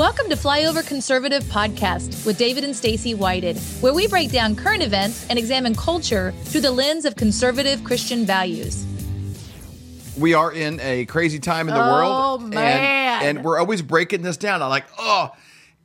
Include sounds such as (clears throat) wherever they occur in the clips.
Welcome to Flyover Conservative Podcast with David and Stacy Whited, where we break down current events and examine culture through the lens of conservative Christian values. We are in a crazy time in the Oh, world. man. And, and we're always breaking this down. I'm like, oh,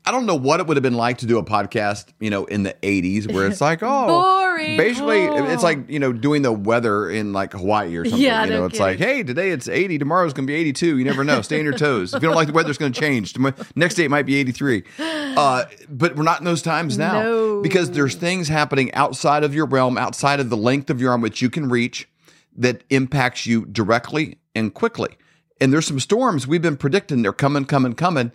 I don't know what it would have been like to do a podcast, you know, in the 80s where it's like, (laughs) oh, Boring. basically, Oh. it's like, you know, doing the weather in like Hawaii or something. Yeah, you know, no it's like, hey, today it's 80, tomorrow's going to be 82. You never know. Stay on your toes. If you don't like the weather, it's going to change. Next day, it might be 83. Uh, but we're not in those times now No. because there's things happening outside of your realm, outside of the length of your arm, which you can reach that impacts you directly and quickly. And there's some storms we've been predicting they're coming, coming, coming.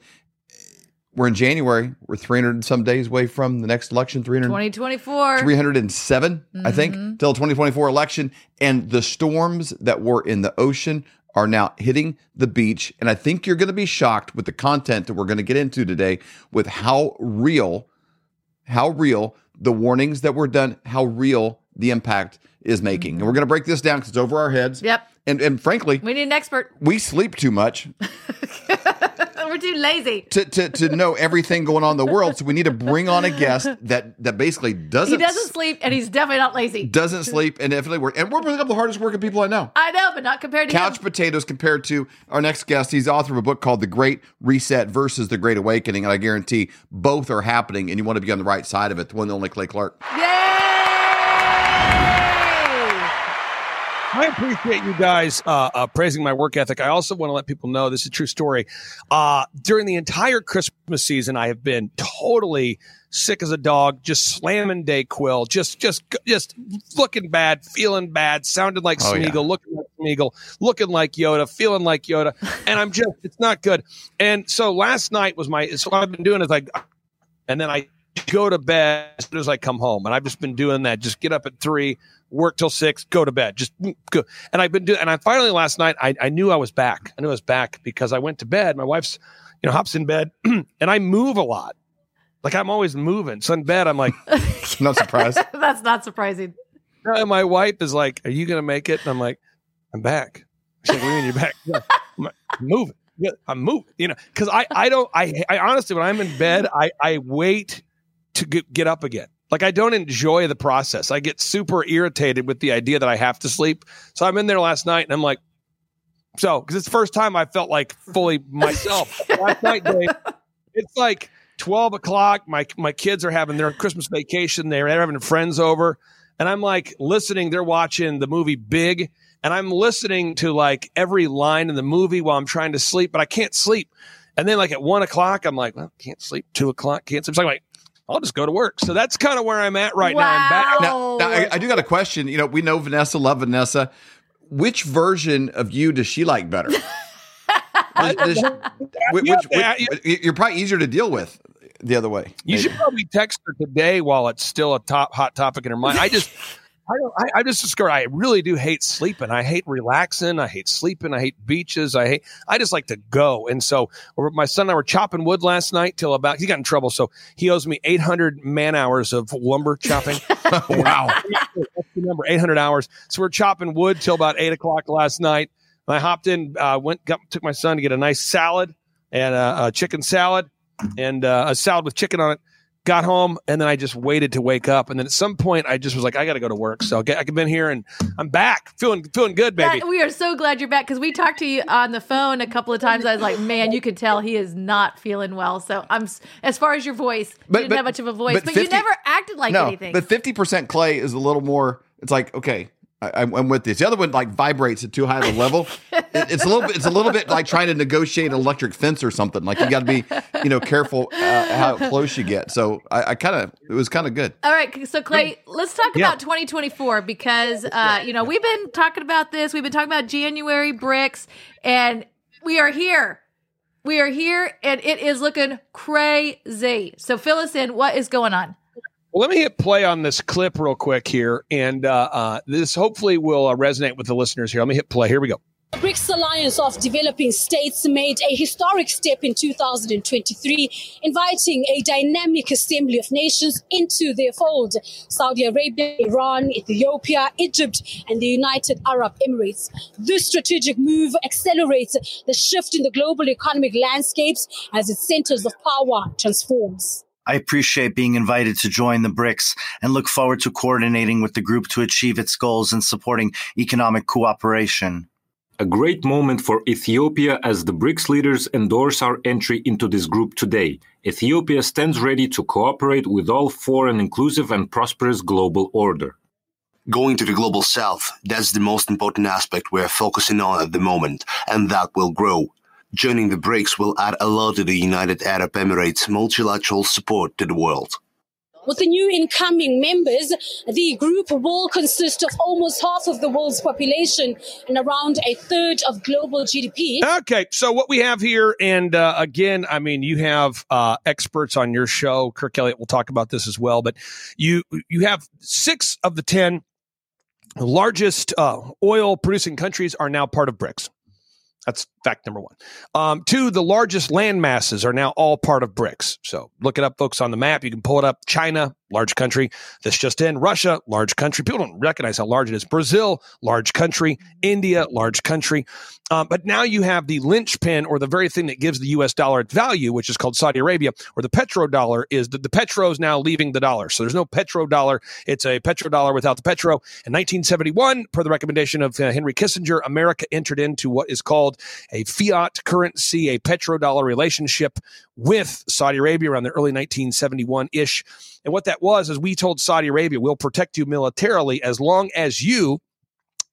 We're in January. We're 300 and some days away from the next election, 300, 2024. 307, I think, mm-hmm. till 2024 election. And the storms that were in the ocean are now hitting the beach. And I think you're going to be shocked with the content that we're going to get into today with how real, how real the warnings that were done, how real the impact is making. And mm-hmm. we're going to break this down because it's over our heads. Yep. And, and frankly, We need an expert. we sleep too much (laughs) (laughs) We're too lazy. to, to, to know everything going on in the world. So we need to bring on a guest (laughs) that that basically doesn't He doesn't sleep, and he's definitely not lazy. doesn't sleep and definitely work. And we're one of the hardest working people I know. I know, but not compared to Couch him. potatoes compared to our next guest. He's the author of a book called The Great Reset versus The Great Awakening. And I guarantee both are happening and you want to be on the right side of it. The one and only Clay Clark. Yay! I appreciate you guys uh, uh, praising my work ethic. I also want to let people know this is a true story. Uh, during the entire Christmas season, I have been totally sick as a dog, just slamming Dayquil, just just just looking bad, feeling bad, sounding like Oh, Smeagol, yeah. looking like Smeagol, looking like Yoda, feeling like Yoda, and I'm just it's not good. And so last night was my so what I've been doing is like, and then I go to bed as soon as I come home, and I've just been doing that. Just get up at three, work till six, go to bed, just go. And I've been doing, and I finally last night I, I knew I was back. I knew I was back because I went to bed. My wife's, you know, hops in bed, (clears throat) and I move a lot. Like I'm always moving. So in bed, I'm like, (laughs) Not surprised. (laughs) That's not surprising. and my wife is like, "Are you gonna make it?" And I'm like, "I'm back." She's like, "What do you mean you're back?" Yeah, I'm, like, moving. Yeah, I'm moving. You know, because I I don't I I honestly when I'm in bed I I wait to get, get up again. Like I don't enjoy the process. I get super irritated with the idea that I have to sleep. So I'm in there last night and I'm like, so because it's the first time I felt like fully myself. last night, Dave, it's like 12 o'clock. My my kids are having their Christmas vacation. They're having friends over. And I'm like listening, they're watching the movie Big. And I'm listening to like every line in the movie while I'm trying to sleep, but I can't sleep. And then like at one o'clock, I'm like, well, can't sleep. Two o'clock, can't sleep. So I'm like, I'll just go to work. So that's kind of where I'm at right now. I'm back. Wow. Now, now I, I do got a question. You know, we know Vanessa, love Vanessa. Which version of you does she like better? (laughs) Does- does- which- which- which- you're probably easier to deal with the other way. You maybe. should probably text her today while it's still a top hot topic in her mind. I just, I don't, I, I just discovered I really do hate sleeping. I hate relaxing. I hate sleeping. I hate beaches. I hate. I just like to go. And so my son and I were chopping wood last night till about. He got in trouble, so he owes me 800 man hours of lumber chopping. (laughs) wow. (laughs) That's the number, 800 hours. So we're chopping wood till about eight o'clock last night. And I hopped in, uh, went, got, took my son to get a nice salad and uh, a chicken salad and uh, a salad with chicken on it. Got home and then I just waited to wake up. And then at some point, I just was like, I got to go to work. So I get- I've been here and I'm back, feeling feeling good, baby. That- we are so glad you're back because we talked to you on the phone a couple of times. I was like, man, you could tell he is not feeling well. So I'm as far as your voice, But- you didn't but- have much of a voice, but but, 50 you never acted like no, anything. but 50% clay is a little more, it's like, okay, I, I'm I'm with this. The other one like vibrates at too high of a level. (laughs) It- it's a little bit, it's a little bit like trying to negotiate an electric fence or something. Like you got to be, you know, careful uh, how close you get. So I, I kind of, it was kind of good. All right, so Clay, let's talk Yeah. about 2024 because uh, you know we've been talking about this. We've been talking about January BRICS, and we are here. We are here, and it is looking crazy. So fill us in. What is going on? Well, let me hit play on this clip real quick here, and uh, uh, this hopefully will uh, resonate with the listeners here. Let me hit play. Here we go. BRICS Alliance of Developing States made a historic step in 2023, inviting a dynamic assembly of nations into their fold. Saudi Arabia, Iran, Ethiopia, Egypt, and the United Arab Emirates. This strategic move accelerates the shift in the global economic landscapes as its centers of power transforms. I appreciate being invited to join the BRICS and look forward to coordinating with the group to achieve its goals and supporting economic cooperation a great moment for Ethiopia as the BRICS leaders endorse our entry into this group today. Ethiopia stands ready to cooperate with all for an inclusive and prosperous global order. Going to the global south, that's the most important aspect we're focusing on at the moment, and that will grow. Joining the BRICS will add a lot to the United Arab Emirates' multilateral support to the world. With the new incoming members, the group will consist of almost half of the world's population and around a third of global GDP. Okay, so what we have here, and uh, again, I mean, you have uh, experts on your show. Kirk Elliott will talk about this as well, but you you have six of the ten largest uh, oil producing countries are now part of BRICS. That's fact number one. Um, two, the largest land masses are now all part of BRICS. So look it up, folks, on the map. You can pull it up. China, large country. This just in. Russia, large country. People don't recognize how large it is. Brazil, large country. India, large country. Um, but now you have the linchpin or the very thing that gives the US dollar its value, which is called Saudi Arabia, or the petrodollar is that the petro is now leaving the dollar. So there's no petrodollar. It's a petrodollar without the petro. In 1971, per the recommendation of uh, Henry Kissinger, America entered into what is called a fiat currency, a petrodollar relationship with Saudi Arabia around the early 1971 ish. And what that was as we told Saudi Arabia, we'll protect you militarily as long as you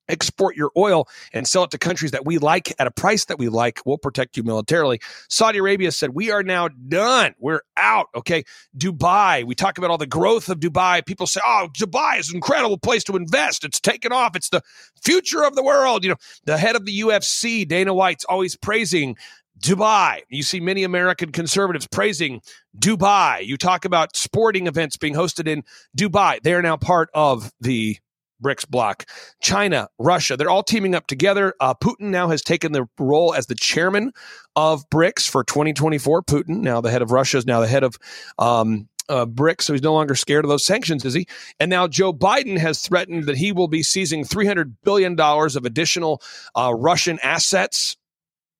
export your oil and sell it to countries that we like at a price that we like, we'll protect you militarily. Saudi Arabia said, We are now done. We're out. Okay. Dubai, we talk about all the growth of Dubai. People say, Oh, Dubai is an incredible place to invest. It's taken off. It's the future of the world. You know, the head of the UFC, Dana White's always praising Dubai. You see many American conservatives praising Dubai. You talk about sporting events being hosted in Dubai. They are now part of the BRICS bloc. China, Russia, they're all teaming up together. Uh, Putin now has taken the role as the chairman of BRICS for 2024. Putin, now the head of Russia, is now the head of um, uh, BRICS, so he's no longer scared of those sanctions, is he? And now Joe Biden has threatened that he will be seizing $300 billion of additional uh, Russian assets.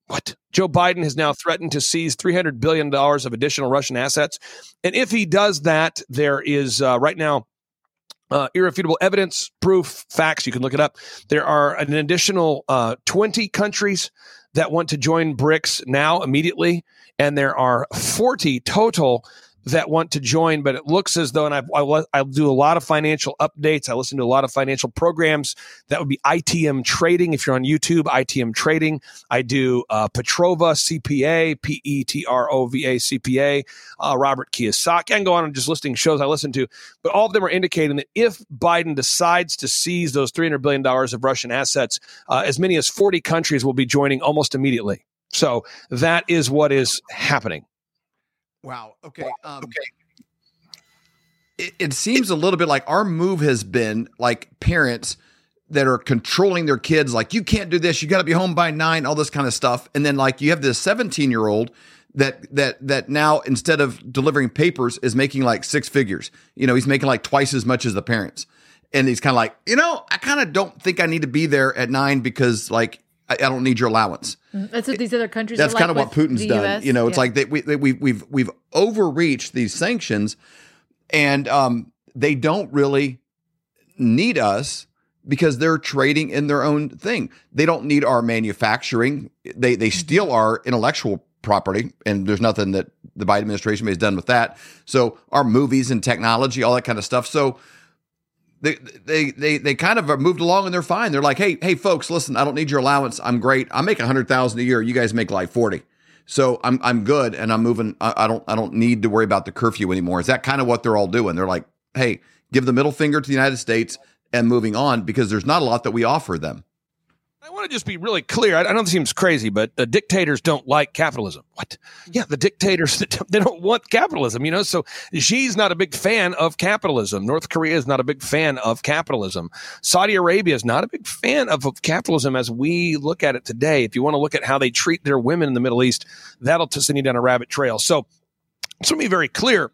What? Joe Biden has now threatened to seize $300 billion of additional Russian assets. And if he does that, there is uh, right now uh, irrefutable evidence, proof, facts. You can look it up. There are an additional uh, 20 countries that want to join BRICS now immediately, and there are 40 total that want to join, but it looks as though, and I, I, I, do a lot of financial updates. I listen to a lot of financial programs. That would be ITM Trading. If you're on YouTube, ITM Trading. I do uh, Petrova CPA, P E T R O V A CPA, uh, Robert Kiyosaki. Can go on and just listing shows I listen to, but all of them are indicating that if Biden decides to seize those $300 billion of Russian assets, uh, as many as 40 countries will be joining almost immediately. So that is what is happening. Wow. Okay. Um, okay. It, it seems a little bit like our move has been like parents that are controlling their kids, like you can't do this, you got to be home by nine, all this kind of stuff, and then like you have this seventeen year old that that that now instead of delivering papers is making like six figures. You know, he's making like twice as much as the parents, and he's kind of like, you know, I kind of don't think I need to be there at nine because like I, I don't need your allowance. Mm, that's what these other countries. That's kind like of what Putin's done. US. You know, it's yeah. like they, we, they, we've we've we've overreached these sanctions, and um, they don't really need us because they're trading in their own thing. They don't need our manufacturing. They they Mm-hmm. steal our intellectual property, and there's nothing that the Biden administration has done with that. So our movies and technology, all that kind of stuff. So they they they they kind of moved along and they're fine. They're like, hey hey folks, listen, I don't need your allowance. I'm great. I make a hundred thousand a year. You guys make like forty. So I'm I'm good, and I'm moving. I, I don't I don't need to worry about the curfew anymore. Is that kind of what they're all doing? They're like, hey, give the middle finger to the United States and moving on because there's not a lot that we offer them. I want to just be really clear. I, I know this seems crazy, but the dictators don't like capitalism. What? Yeah, the dictators (laughs) they don't want capitalism. You know, so Xi's not a big fan of capitalism. North Korea is not a big fan of capitalism. Saudi Arabia is not a big fan of, of capitalism as we look at it today. If you want to look at how they treat their women in the Middle East, that'll send you down a rabbit trail. So, so to be very clear,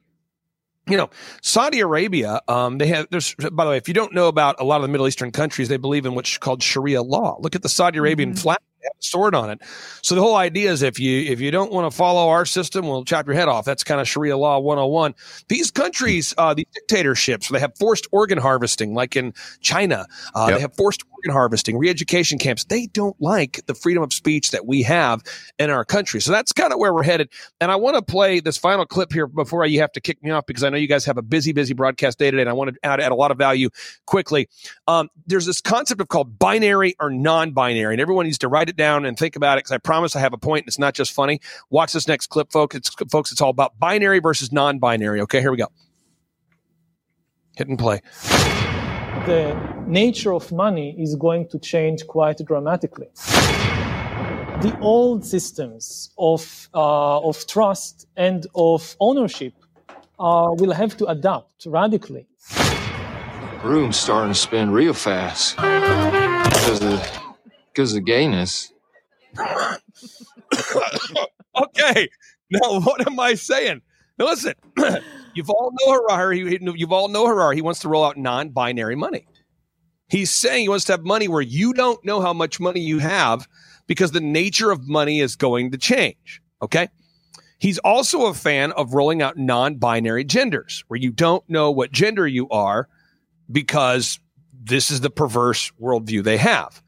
you know, Saudi Arabia, um, they have, there's, by the way, if you don't know about a lot of the Middle Eastern countries, they believe in what's called Sharia law. Look at the Saudi Arabian mm-hmm. flag have a sword on it. So the whole idea is if you if you don't want to follow our system, we'll chop your head off. That's kind of Sharia law 101. These countries, uh, these dictatorships, they have forced organ harvesting, like in China. Uh, yep. They have forced organ harvesting, re-education camps. They don't like the freedom of speech that we have in our country. So that's kind of where we're headed. And I want to play this final clip here before you have to kick me off because I know you guys have a busy, busy broadcast day today, and I want to add, add a lot of value quickly. Um, there's this concept of called binary or non-binary, and everyone needs to write it down and think about it because I promise I have a point. And it's not just funny. Watch this next clip, folks. It's, folks, it's all about binary versus non-binary. Okay, here we go. Hit and play. The nature of money is going to change quite dramatically. The old systems of, uh, of trust and of ownership uh, will have to adapt radically. Room's starting to spin real fast because of because of gayness. (coughs) okay. Now, what am I saying? Now, listen, (coughs) you've all know Harari. Yuval Noah Harari. He wants to roll out non-binary money. He's saying he wants to have money where you don't know how much money you have because the nature of money is going to change. Okay. He's also a fan of rolling out non-binary genders where you don't know what gender you are because this is the perverse worldview they have.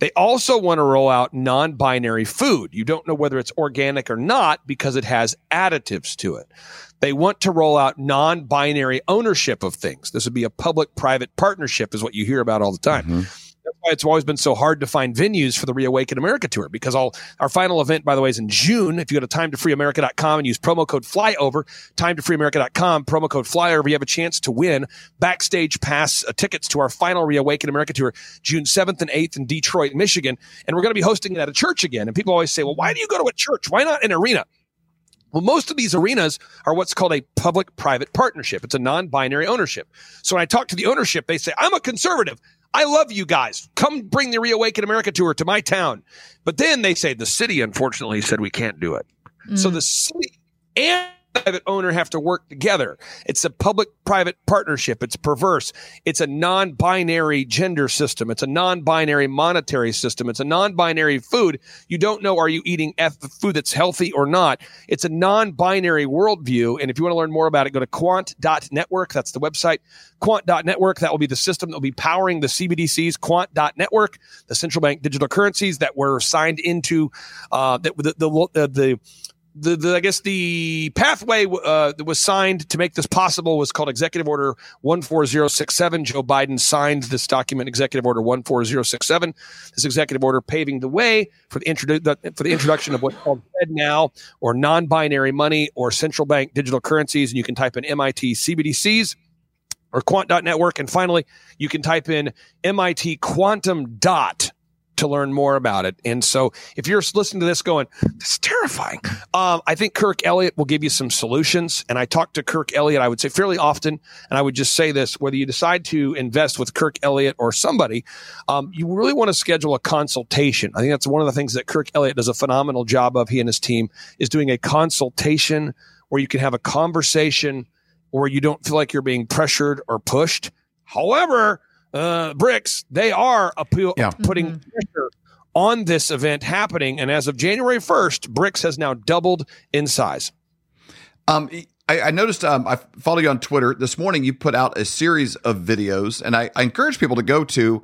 They also want to roll out non binary food. You don't know whether it's organic or not because it has additives to it. They want to roll out non binary ownership of things. This would be a public private partnership, is what you hear about all the time. Mm-hmm. That's why it's always been so hard to find venues for the Reawaken America tour because all our final event, by the way, is in June. If you go to timetofreeamerica.com and use promo code flyover, timetofreeamerica.com, promo code flyover, you have a chance to win backstage pass uh, tickets to our final Reawaken America tour, June 7th and 8th in Detroit, Michigan. And we're going to be hosting it at a church again. And people always say, well, why do you go to a church? Why not an arena? Well, most of these arenas are what's called a public private partnership. It's a non binary ownership. So when I talk to the ownership, they say, I'm a conservative. I love you guys. Come bring the Reawaken America tour to my town. But then they say the city, unfortunately, said we can't do it. Mm. So the city and private owner have to work together. It's a public private partnership. It's perverse. It's a non binary gender system. It's a non binary monetary system. It's a non binary food. You don't know are you eating F- food that's healthy or not. It's a non binary worldview. And if you want to learn more about it, go to quant.network. That's the website. Quant.network. That will be the system that will be powering the CBDCs. Quant.network, the central bank digital currencies that were signed into uh, the, the, the, the the, the, I guess the pathway uh, that was signed to make this possible was called Executive Order 14067. Joe Biden signed this document, Executive Order 14067. This executive order paving the way for the, introdu- for the introduction of what's called FedNow or non-binary money or central bank digital currencies. And you can type in MIT CBDCs or Quant.network. And finally, you can type in MIT Quantum Dot to learn more about it. And so if you're listening to this going, this is terrifying, um, I think Kirk Elliott will give you some solutions. And I talk to Kirk Elliott, I would say fairly often. And I would just say this whether you decide to invest with Kirk Elliott or somebody, um, you really want to schedule a consultation. I think that's one of the things that Kirk Elliott does a phenomenal job of. He and his team is doing a consultation where you can have a conversation where you don't feel like you're being pressured or pushed. However, uh, BRICS, they are appeal, yeah. putting mm-hmm. pressure on this event happening. And as of January 1st, BRICS has now doubled in size. Um, I, I noticed um, I follow you on Twitter this morning. You put out a series of videos, and I, I encourage people to go to.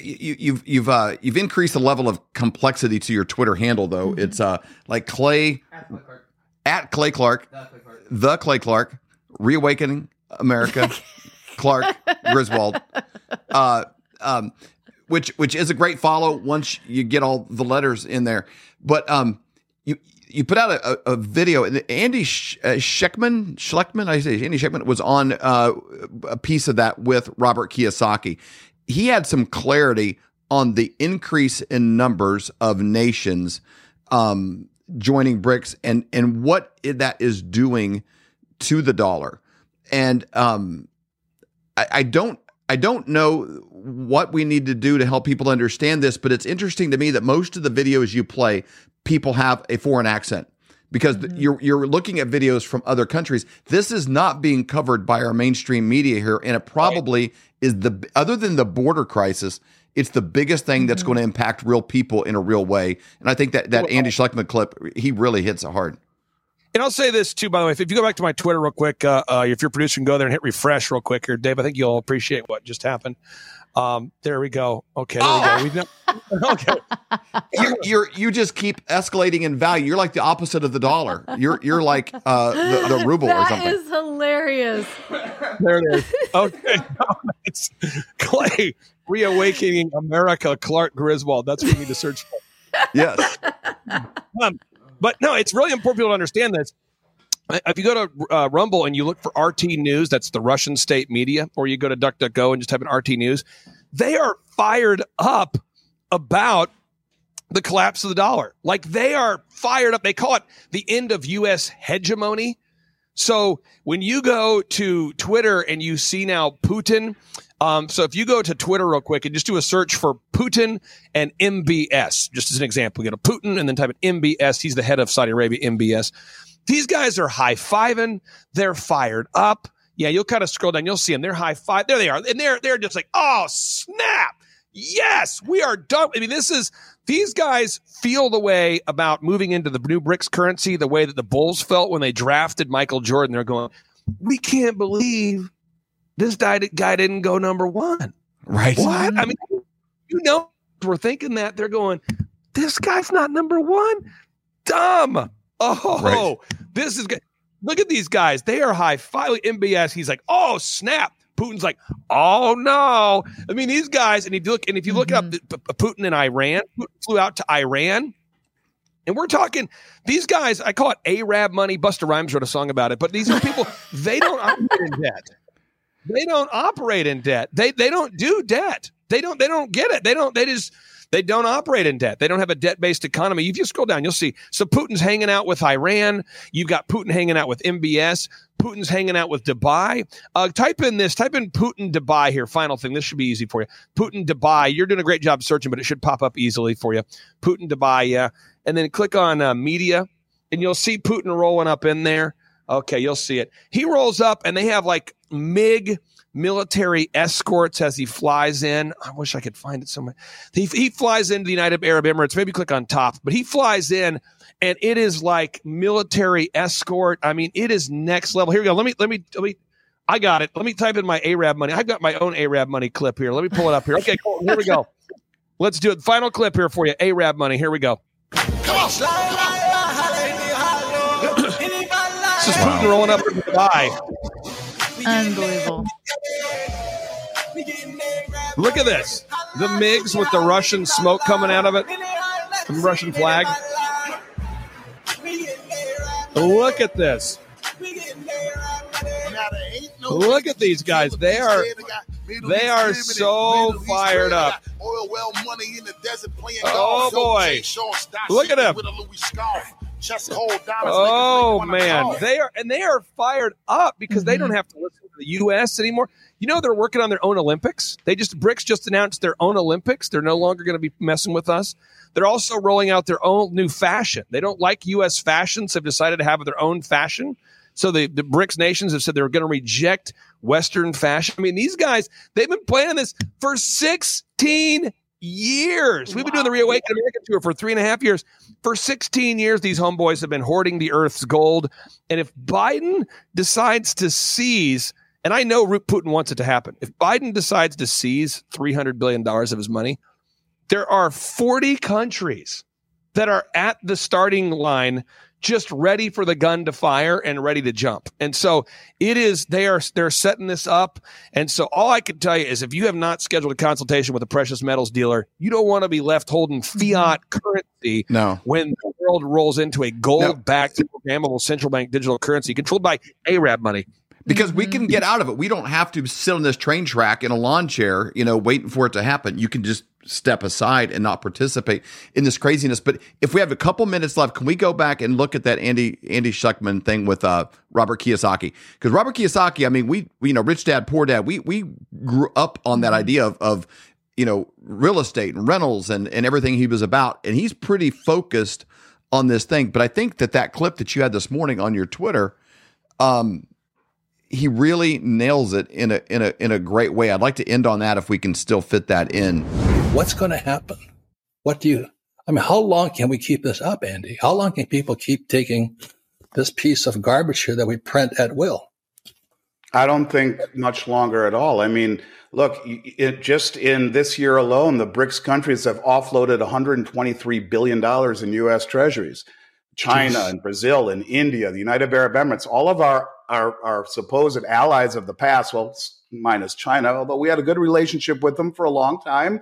You, you've you've uh, you've increased the level of complexity to your Twitter handle, though. Mm-hmm. It's uh, like Clay at Clay Clark, the Clay Clark, the Clay Clark reawakening America. (laughs) Clark Griswold, (laughs) uh, um, which which is a great follow once you get all the letters in there. But um, you you put out a, a video, and Andy Sh- uh, Schectman, I say Andy Schectman was on uh, a piece of that with Robert Kiyosaki. He had some clarity on the increase in numbers of nations um, joining BRICS and and what that is doing to the dollar. And um, I, I don't I don't know what we need to do to help people understand this, but it's interesting to me that most of the videos you play, people have a foreign accent because th- mm-hmm. you're you're looking at videos from other countries. This is not being covered by our mainstream media here, and it probably is the other than the border crisis. It's the biggest thing that's mm-hmm. going to impact real people in a real way, and I think that that Andy Schectman clip he really hits it hard. And I'll say this too, by the way. If you go back to my Twitter real quick, uh, uh, if you're producing, go there and hit refresh real quick here, Dave. I think you'll appreciate what just happened. Um, there we go. Okay, there we go. We've not, (laughs) okay. you're, you're you just keep escalating in value. You're like the opposite of the dollar. You're you're like uh, the, the ruble or something. is hilarious. There it is. Okay, it's (laughs) Clay reawakening America. Clark Griswold. That's what we need to search for. yes. Um, but no, it's really important people to understand this. Uh, If you go to uh, Rumble and you look for RT News, that's the Russian state media, or you go to DuckDuckGo and just type in RT News, they are fired up about the collapse of the dollar. Like they are fired up. They call it the end of U.S. hegemony. So when you go to Twitter and you see now Putin, um, so if you go to Twitter real quick and just do a search for Putin and MBS, just as an example, you to Putin and then type in MBS. He's the head of Saudi Arabia, MBS. These guys are high fiving. They're fired up. Yeah, you'll kind of scroll down. You'll see them. They're high five. There they are, and they're they're just like, oh snap! Yes, we are done. I mean, this is these guys feel the way about moving into the new BRICS currency, the way that the Bulls felt when they drafted Michael Jordan. They're going, we can't believe this guy, guy didn't go number one. Right. What? I mean, you know, we're thinking that they're going, this guy's not number one. Dumb. Oh, Right. this is good. Look at these guys. They are high five. MBS. He's like, oh snap. Putin's like, oh no. I mean, these guys. And if you look, and if you look up mm-hmm. the, P- Putin and Iran, Putin flew out to Iran. And we're talking these guys. I call it Arab money. Busta Rhymes wrote a song about it. But these are people. they don't operate in debt. They don't operate in debt. They they don't do debt. They don't they don't get it. They don't they just they don't operate in debt. They don't have a debt based economy. If you scroll down, you'll see. So Putin's hanging out with Iran. You've got Putin hanging out with MBS. Putin's hanging out with Dubai. Uh, type in this. Type in Putin Dubai here. Final thing. This should be easy for you. Putin Dubai. You're doing a great job searching, but it should pop up easily for you. Putin Dubai. Yeah, and then click on uh, media, and you'll see Putin rolling up in there. Okay, you'll see it. He rolls up, and they have like MiG military escorts as he flies in. I wish I could find it somewhere. He, he flies into the United Arab Emirates. Maybe click on top, but he flies in, and it is like military escort. I mean, it is next level. Here we go. Let me let me let me. I got it. Let me type in my Arab money. I've got my own Arab money clip here. Let me pull it up here. Okay, cool. Here we go. (laughs) Let's do it. Final clip here for you. Arab money. Here we go. This is Putin rolling up in Dubai. Unbelievable. Look at this. The MiGs with the Russian smoke coming out of it. The Russian flag. Look at this. Look at these guys. They are they are so fired up. Oh boy. Look at them. Oh man, they are and they are fired up because they don't mm-hmm. have to listen to the U.S. anymore. You know they're working on their own Olympics. They just BRICS just announced their own Olympics. They're no longer going to be messing with us. They're also rolling out their own new fashion. They don't like U.S. fashion, so have decided to have their own fashion. So the, the BRICS nations have said they're going to reject Western fashion. I mean, these guys, they've been planning this for 16 years. We've been doing the Reawaken America tour for three and a half years. For 16 years, these homeboys have been hoarding the earth's gold. And if Biden decides to seize, and I know Putin wants it to happen, if Biden decides to seize $300 billion of his money, there are 40 countries that are at the starting line just ready for the gun to fire and ready to jump. And so it is they are they're setting this up. And so all I can tell you is if you have not scheduled a consultation with a precious metals dealer, you don't want to be left holding mm-hmm. fiat currency No. when the world rolls into a gold backed programmable central bank digital currency controlled by Arab money. because we can mm-hmm. get out of it. We don't have to sit on this train track in a lawn chair, you know, waiting for it to happen. You can just step aside and not participate in this craziness. But if we have a couple minutes left, can we go back and look at that Andy Andy Schectman thing with uh, Robert Kiyosaki? Because Robert Kiyosaki, I mean, we, we you know, rich dad, poor dad, we we grew up on that idea of of you know real estate and rentals and and everything he was about, and he's pretty focused on this thing. But I think that that clip that you had this morning on your Twitter, um, he really nails it in a in a in a great way. I'd like to end on that if we can still fit that in. What's going to happen? What do you? I mean, how long can we keep this up, Andy? How long can people keep taking this piece of garbage here that we print at will? I don't think much longer at all. I mean, look, it, just in this year alone, the BRICS countries have offloaded 123 billion dollars in U.S. Treasuries. China Jeez. and Brazil and India, the United Arab Emirates, all of our, our, our supposed allies of the past, well, minus China, although we had a good relationship with them for a long time,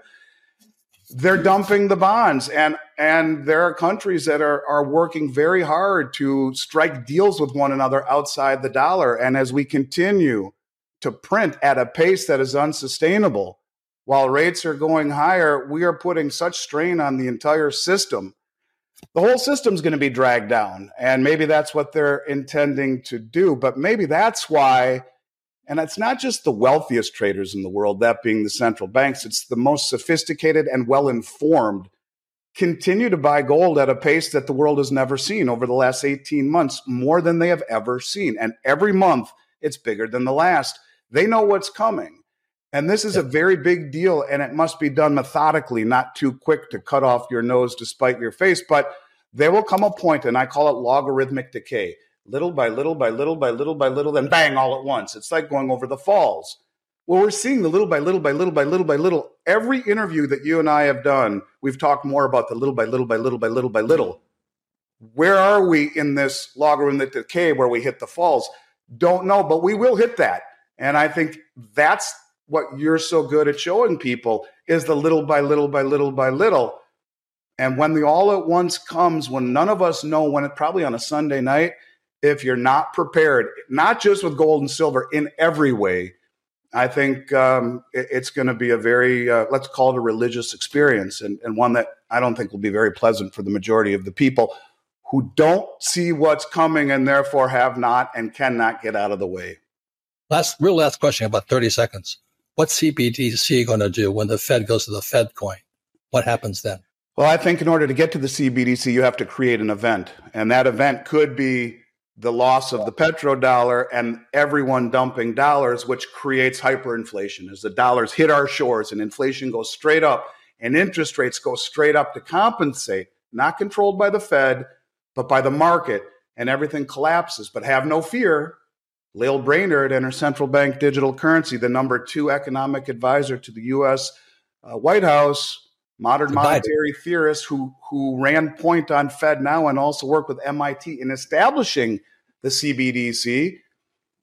they're dumping the bonds. And, and there are countries that are, are working very hard to strike deals with one another outside the dollar. And as we continue to print at a pace that is unsustainable, while rates are going higher, we are putting such strain on the entire system the whole system's going to be dragged down. And maybe that's what they're intending to do. But maybe that's why, and it's not just the wealthiest traders in the world, that being the central banks, it's the most sophisticated and well informed continue to buy gold at a pace that the world has never seen over the last 18 months, more than they have ever seen. And every month, it's bigger than the last. They know what's coming. And this is a very big deal, and it must be done methodically, not too quick to cut off your nose to spite your face. But there will come a point, and I call it logarithmic decay little by little by little by little by little, then bang all at once. It's like going over the falls. Well, we're seeing the little by little by little by little by little. Every interview that you and I have done, we've talked more about the little by little by little by little by little. Where are we in this logarithmic decay where we hit the falls? Don't know, but we will hit that. And I think that's what you're so good at showing people is the little by little by little by little. And when the all at once comes, when none of us know when it probably on a Sunday night, if you're not prepared, not just with gold and silver, in every way, I think um, it, it's going to be a very, uh, let's call it a religious experience and, and one that I don't think will be very pleasant for the majority of the people who don't see what's coming and therefore have not and cannot get out of the way. Last, real last question, about 30 seconds. What's CBDC going to do when the Fed goes to the Fed coin? What happens then? Well, I think in order to get to the CBDC, you have to create an event. And that event could be the loss of the petrodollar and everyone dumping dollars, which creates hyperinflation. As the dollars hit our shores and inflation goes straight up and interest rates go straight up to compensate, not controlled by the Fed, but by the market, and everything collapses. But have no fear, Lael Brainard and her central bank digital currency, the number two economic advisor to the U.S. Uh, White House, modern monetary theorist who who ran point on FedNow and also worked with MIT in establishing the CBDC.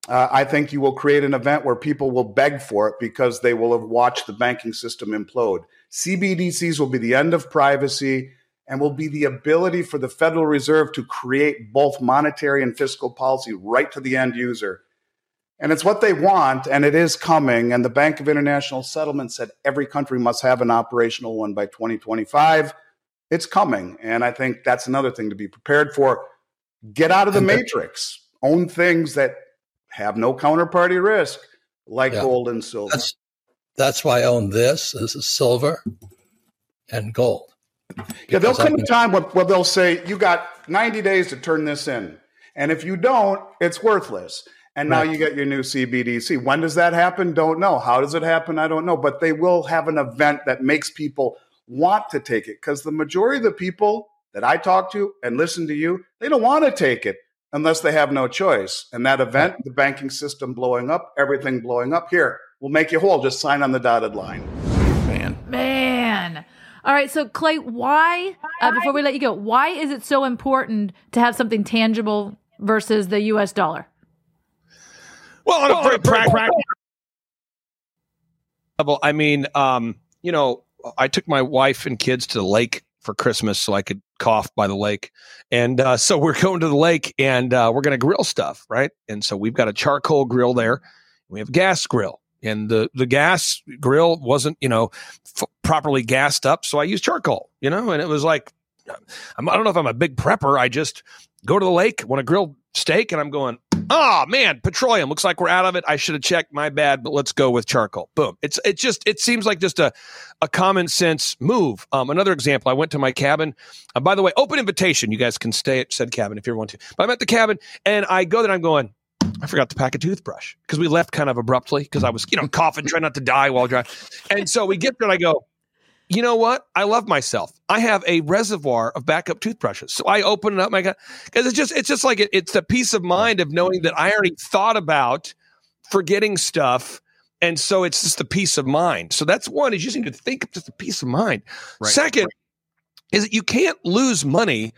Uh, I think you will create an event where people will beg for it because they will have watched the banking system implode. CBDCs will be the end of privacy and will be the ability for the Federal Reserve to create both monetary and fiscal policy right to the end user. And it's what they want, and it is coming. And the Bank of International Settlement said every country must have an operational one by 2025. It's coming. And I think that's another thing to be prepared for. Get out of the matrix, own things that have no counterparty risk, like yeah. gold and silver. That's, that's why I own this. This is silver and gold. Yeah, there'll come a time where, where they'll say, you got 90 days to turn this in. And if you don't, it's worthless. And now right. you get your new CBDC. When does that happen? Don't know. How does it happen? I don't know. But they will have an event that makes people want to take it because the majority of the people that I talk to and listen to you, they don't want to take it unless they have no choice. And that event, the banking system blowing up, everything blowing up, here, we'll make you whole. Just sign on the dotted line. Man. Man. All right, so Clay, why uh, before we let you go, why is it so important to have something tangible versus the U.S. dollar? Well, on a very practical level, I mean, um, you know, I took my wife and kids to the lake for Christmas so I could cough by the lake, and uh, so we're (laughs) going to the lake and uh, we're going to grill stuff, right? And so we've got a charcoal grill there, we have a gas grill, and the the gas grill wasn't you know f- properly gassed up, so I used charcoal. You know, and it was like I'm, I don't know if I'm a big prepper. I just go to the lake want I grill steak, and I'm going, oh man, petroleum looks like we're out of it. I should have checked. My bad, but let's go with charcoal. Boom. It's it just it seems like just a a common sense move. Um, another example. I went to my cabin. Uh, by the way, open invitation. You guys can stay at said cabin if you want to. But I'm at the cabin, and I go there. I'm going. I forgot to pack a toothbrush because we left kind of abruptly because I was, you know, coughing, trying not to die while driving. And so we get there and I go, you know what? I love myself. I have a reservoir of backup toothbrushes. So I open it up, my God, because it's just, it's just like it, it's the peace of mind of knowing that I already thought about forgetting stuff. And so it's just the peace of mind. So that's one is you just need to think of just the peace of mind. Right. Second is that you can't lose money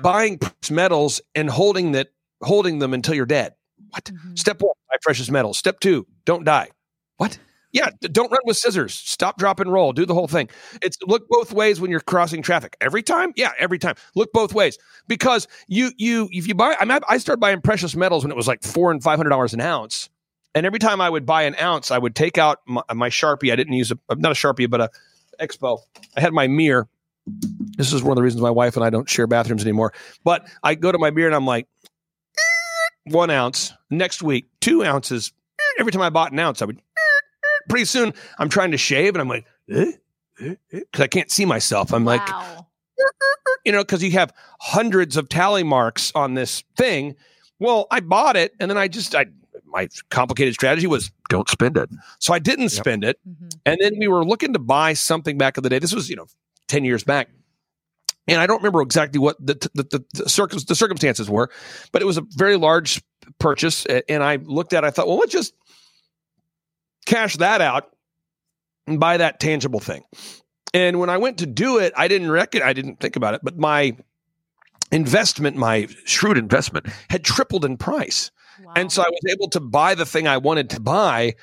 buying precious metals and holding that holding them until you're dead. What? Mm-hmm. Step one, buy precious metals. Step two, don't die. What? Yeah, don't run with scissors. Stop, drop, and roll. Do the whole thing. It's look both ways when you're crossing traffic. Every time, yeah, every time. Look both ways because you you if you buy. I mean, I started buying precious metals when it was like four and five hundred dollars an ounce, and every time I would buy an ounce, I would take out my, my sharpie. I didn't use a not a sharpie, but a expo. I had my mirror. This is one of the reasons my wife and I don't share bathrooms anymore. But I go to my mirror and I'm like, eh, one ounce. Next week, two ounces. Eh, every time I bought an ounce, I would. Pretty soon, I'm trying to shave, and I'm like, eh? eh? eh? because I can't see myself. I'm like, (laughs) you know, because you have hundreds of tally marks on this thing. Well, I bought it, and then I just, I my complicated strategy was don't spend it. So I didn't spend it, mm-hmm. and then we were looking to buy something back in the day. This was, you know, ten years back. And I don't remember exactly what the the, the, the, circum, the circumstances were, but it was a very large purchase. And I looked at, it, I thought, well, let's just cash that out and buy that tangible thing. And when I went to do it, I didn't reckon, I didn't think about it, but my investment, my shrewd investment, had tripled in price. And so I was able to buy the thing I wanted to buy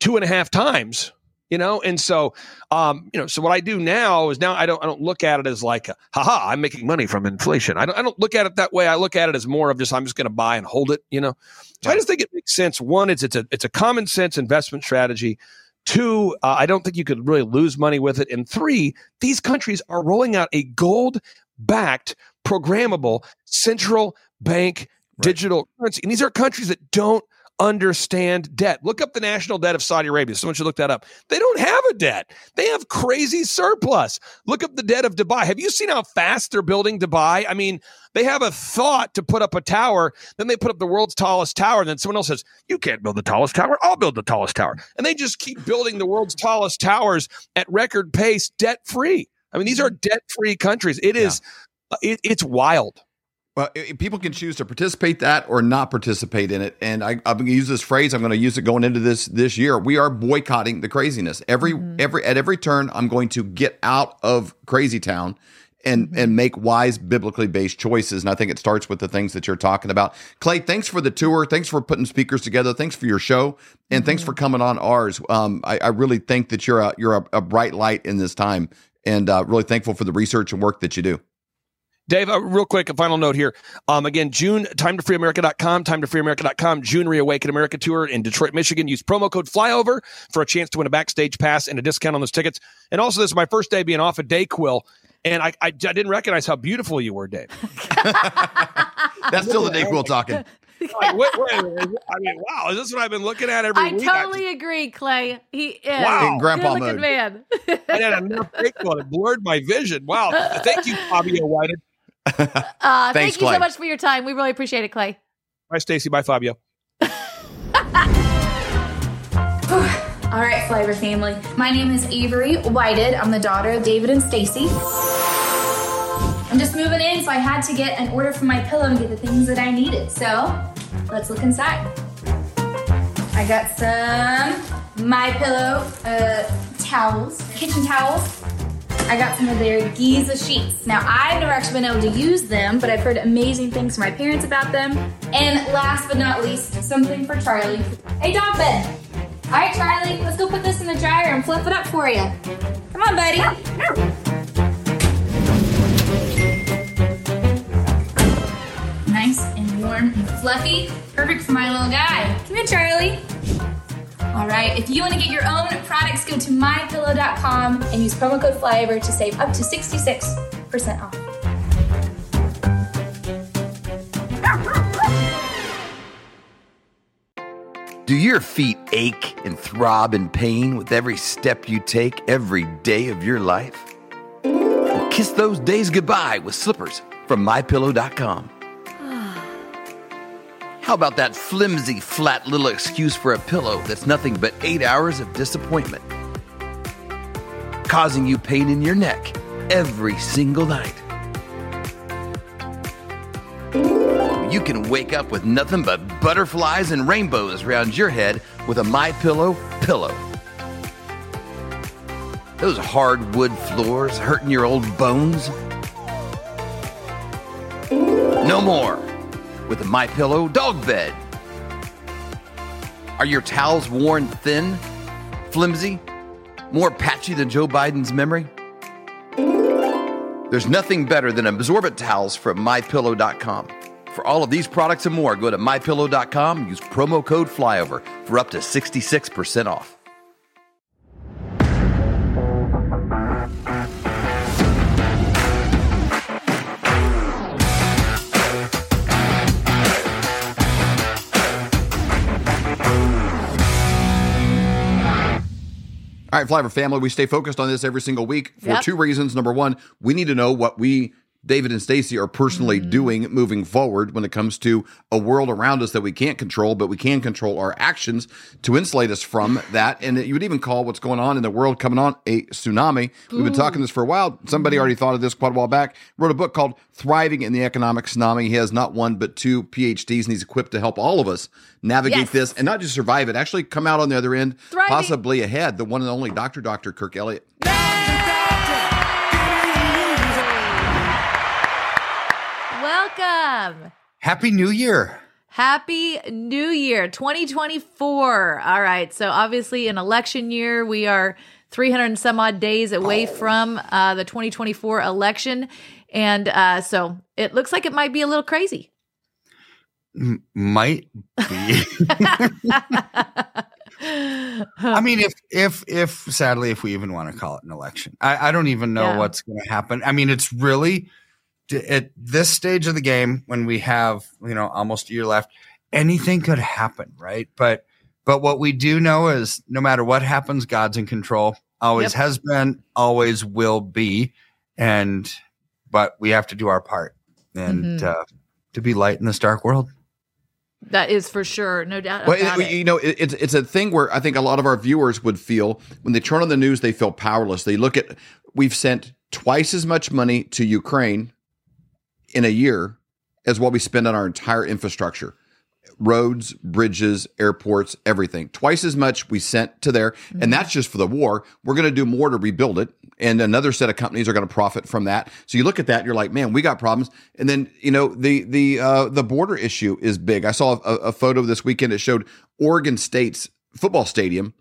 two and a half times. You know, and so, um, you know, so what I do now is now I don't I don't look at it as like, haha, I'm making money from inflation. I don't I don't look at it that way. I look at it as more of just I'm just going to buy and hold it. You know, so I just think it makes sense. One, it's it's a it's a common sense investment strategy. Two, uh, I don't think you could really lose money with it. And three, these countries are rolling out a gold backed, programmable central bank digital currency. And these are countries that don't understand debt. Look up the national debt of Saudi Arabia. Someone should look that up. They don't have a debt. They have crazy surplus. Look up the debt of Dubai. Have you seen how fast they're building Dubai? I mean, they have a thought to put up a tower, then they put up the world's tallest tower, and then someone else says, "You can't build the tallest tower. I'll build the tallest tower." And they just keep building the world's tallest towers at record pace, debt free. I mean, these are debt free countries. It is it, it's wild. Well, people can choose to participate that or not participate in it. And I, I'm going to use this phrase. I'm going to use it going into this this year. We are boycotting the craziness. Every every at every turn, I'm going to get out of crazy town and and make wise biblically based choices. And I think it starts with the things that you're talking about. Clay, thanks for the tour. Thanks for putting speakers together. Thanks for your show, and thanks for coming on ours. Um, I, I really think that you're a you're a, a bright light in this time, and uh, really thankful for the research and work that you do. Dave, uh, real quick, a final note here. Um, again, June, time to freeamerica.com, time to freeamerica.com, June Reawaken America Tour in Detroit, Michigan. Use promo code FLYOVER for a chance to win a backstage pass and a discount on those tickets. And also, this is my first day being off at Dayquil, and I, I, I didn't recognize how beautiful you were, Dave. (laughs) That's still the Dayquil talking. (laughs) Like, wait, wait, I mean, wow, is this what I've been looking at every I week? totally agree, Clay. He is Wow. In grandpa mode. man. I had enough Dayquil. It blurred my vision. Wow. Thank you, Fabio Whited. (laughs) Uh, Thanks, thank you Clay. so much for your time. We really appreciate it, Clay. Bye, Stacy. Bye, Fabio. (laughs) All right, Flavor family. My name is Avery Whited. I'm the daughter of David and Stacy. I'm just moving in, so I had to get an order for my pillow and get the things that I needed. So let's look inside. I got some My Pillow uh, towels, kitchen towels. I got some of their Giza sheets. Now, I've never actually been able to use them, but I've heard amazing things from my parents about them. And last but not least, something for Charlie. Hey, dog bed. All right, Charlie, let's go put this in the dryer and fluff it up for you. Come on, buddy. Nice and warm and fluffy. Perfect for my little guy. Come here, Charlie. All right, if you want to get your own products, go to mypillow.com and use promo code FLYOVER to save up to 66% off. Do your feet ache and throb in pain with every step you take every day of your life? Well, kiss those days goodbye with slippers from mypillow.com. How about that flimsy, flat little excuse for a pillow that's nothing but eight hours of disappointment? Causing you pain in your neck every single night. You can wake up with nothing but butterflies and rainbows around your head with a My Pillow pillow. Those hardwood floors hurting your old bones? No more with a My Pillow dog bed. Are your towels worn thin, flimsy, more patchy than Joe Biden's memory? There's nothing better than absorbent towels from mypillow.com. For all of these products and more, go to mypillow.com, use promo code FLYOVER for up to 66% off. All right, Flyover family, we stay focused on this every single week for Yep. two reasons. Number one, we need to know what we, David and Stacy, are personally Mm-hmm. doing moving forward when it comes to a world around us that we can't control, but we can control our actions to insulate us from that. And you would even call what's going on in the world coming on a tsunami. We've been talking this for a while. Somebody Mm-hmm. already thought of this quite a while back. Wrote a book called Thriving in the Economic Tsunami. He has not one but two PhDs, and he's equipped to help all of us navigate Yes. this and not just survive it, actually come out on the other end, Thriving. possibly ahead. The one and only Dr. Dr. Kirk Elliott. Welcome. Happy New Year. Happy New Year 2024. All right. So, obviously, an election year. We are 300 and some odd days away from uh, the 2024 election. And uh, so it looks like it might be a little crazy. M- might be. (laughs) I mean, if if if sadly, if we even want to call it an election, I, I don't even know Yeah. what's going to happen. I mean, it's really at this stage of the game when we have you know almost a year left, anything could happen, right? But but what we do know is no matter what happens, God's in control. Always Yep. has been, always will be, and but we have to do our part and Mhm. uh, to be light in this dark world. That is for sure. No doubt Well, about it- it. you know, it, it's it's a thing where I think a lot of our viewers would feel when they turn on the news, they feel powerless. They look at we've sent twice as much money to Ukraine in a year as what we spend on our entire infrastructure. Roads, bridges, airports, everything. Twice as much we sent to there. And that's just for the war. We're going to do more to rebuild it. And another set of companies are going to profit from that. So you look at that, you're like, man, we got problems. And then, you know, the the uh, the border issue is big. I saw a, a photo this weekend. It showed Oregon State's football stadium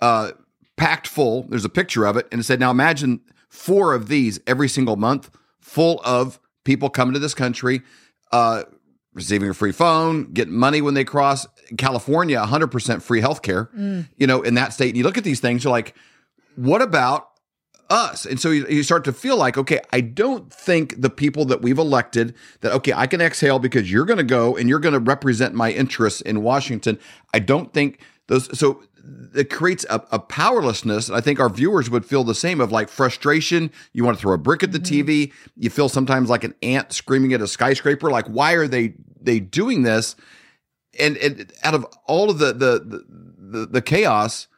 uh, packed full. There's a picture of it, and it said, "Now imagine four of these every single month, full of people coming to this country, uh, receiving a free phone, getting money when they cross. California, 100 percent free healthcare. Mm. You know, in that state, and you look at these things, you're like, what about?" Us. And so you, you start to feel like, okay, I don't think the people that we've elected that, okay, I can exhale because you're going to go and you're going to represent my interests in Washington. I don't think those, so it creates a, a powerlessness. I think our viewers would feel the same of like frustration. You want to throw a brick at the mm-hmm. TV. You feel sometimes like an ant screaming at a skyscraper. Like, why are they they doing this? And, and out of all of the the the, the, the chaos,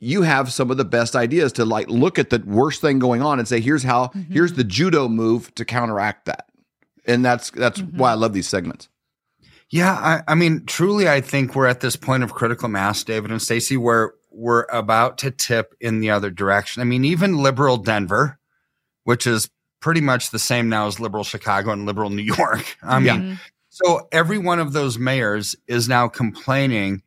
you have some of the best ideas to like look at the worst thing going on and say, here's how, here's mm-hmm. the judo move to counteract that. And that's that's mm-hmm. why I love these segments. Yeah, I, I mean, truly, I think we're at this point of critical mass, David and Stacy, where we're about to tip in the other direction. I mean, even liberal Denver, which is pretty much the same now as liberal Chicago and liberal New York. (laughs) I mean, so every one of those mayors is now complaining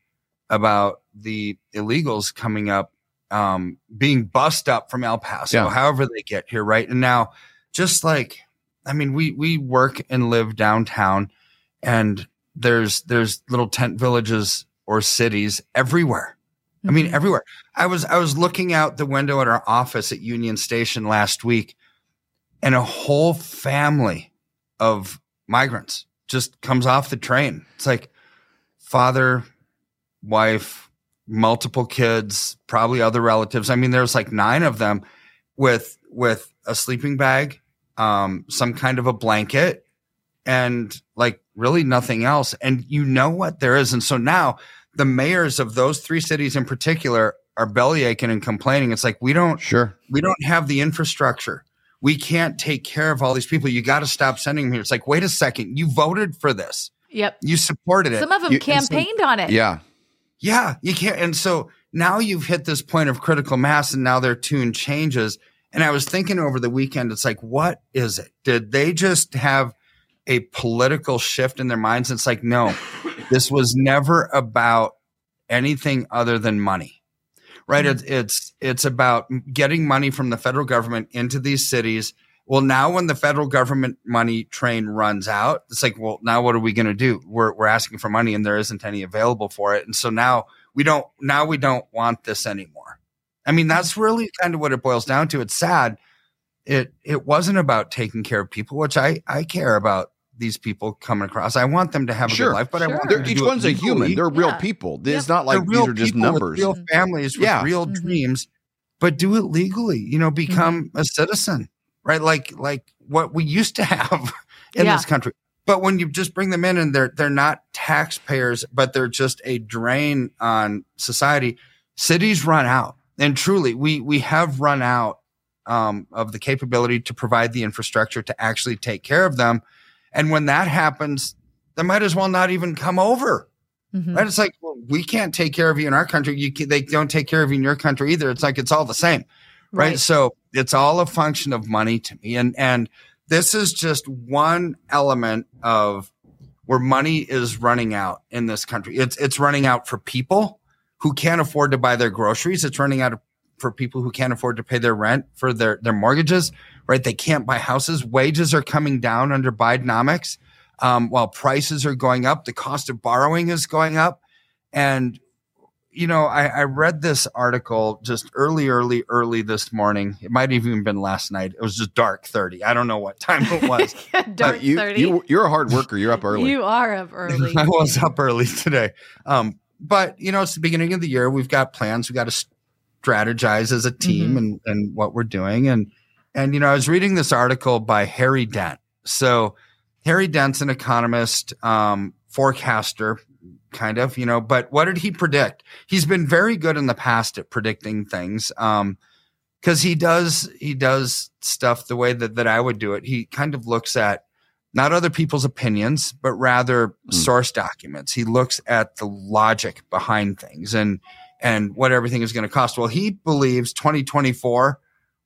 about the illegals coming up, um, being bussed up from El Paso, Yeah. however they get here, right? And now, just like, I mean, we we work and live downtown, and there's there's little tent villages or cities everywhere, I mean, everywhere. I was I was looking out the window at our office at Union Station last week, and a whole family of migrants just comes off the train. It's like father, wife, multiple kids, probably other relatives. I mean, there's like nine of them with with a sleeping bag, um, some kind of a blanket, and like really nothing else. And you know what there is. And so now the mayors of those three cities in particular are belly aching and complaining. It's like we don't sure we don't have the infrastructure. We can't take care of all these people. You got to stop sending them here. It's like, wait a second, you voted for this. Yep. You supported it. Some of them You- and so- campaigned on it. Yeah. yeah, you can't. And so now you've hit this point of critical mass, and now their tune changes. And I was thinking over the weekend, it's like, what is it? Did they just have a political shift in their minds? It's like, no, this was never about anything other than money, right? Mm-hmm. It's it's it's about getting money from the federal government into these cities. Well, now when the federal government money train runs out, it's like, well, now what are we going to do? We're we're asking for money and there isn't any available for it, and so now we don't now we don't want this anymore. I mean, that's mm-hmm. really kind of what it boils down to. It's sad. It it wasn't about taking care of people, which I I care about these people coming across. I want them to have a Sure. good life, but I want them to each do it one's a human. They're real people. It's not like They're these are just people with numbers. real families with Yeah. real dreams, but do it legally. You know, become a citizen, right? Like like what we used to (laughs) have in Yeah. this country. But when you just bring them in and they're they're not taxpayers, but they're just a drain on society, cities run out. And truly, we we have run out um, of the capability to provide the infrastructure to actually take care of them. And when that happens, they might as well not even come over. Mm-hmm. Right? It's like well, we can't take care of you in our country. You can, they don't take care of you in your country either. It's like it's all the same, right? Right. So it's all a function of money to me, and and this is just one element of where money is running out in this country. It's it's running out for people who can't afford to buy their groceries. It's running out for people who can't afford to pay their rent for their their mortgages. Right? They can't buy houses. Wages are coming down under Bidenomics um, while prices are going up, the cost of borrowing is going up. And, you know, I, I read this article just early, early, early this morning. It might have even been last night. It was just dark 30. I don't know what time it was. (laughs) Dark you, 30. You, you're a hard worker. You're up early. You are up (laughs) early. I was up early today. Um, but, you know, it's the beginning of the year. We've got plans. We've got to strategize as a team Mhm. and, and what we're doing. And, and, you know, I was reading this article by Harry Dent. So, Harry Dent's an economist, um, forecaster, kind of, you know, but what did he predict? He's been very good in the past at predicting things. Um, cause he does, he does stuff the way that, that I would do it. He kind of looks at not other people's opinions, but rather source documents. He looks at the logic behind things and, and what everything is going to cost. Well, he believes 2024,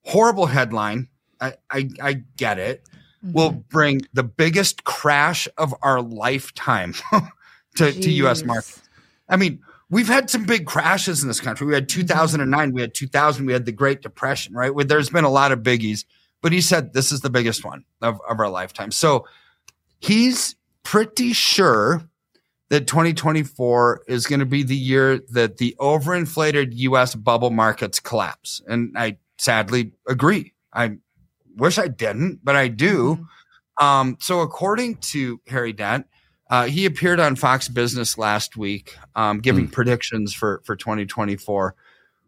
horrible headline. I, I, I get it will mm-hmm. bring the biggest crash of our lifetime (laughs) to, to US markets. I mean, we've had some big crashes in this country. We had mm-hmm. 2009, we had 2000, we had the Great Depression, right? Where there's been a lot of biggies, but he said this is the biggest one of, of our lifetime. So he's pretty sure that 2024 is going to be the year that the overinflated US bubble markets collapse. And I sadly agree. I wish I didn't, but I do. Um, so according to Harry Dent, uh, he appeared on Fox Business last week, um, giving predictions for for 2024.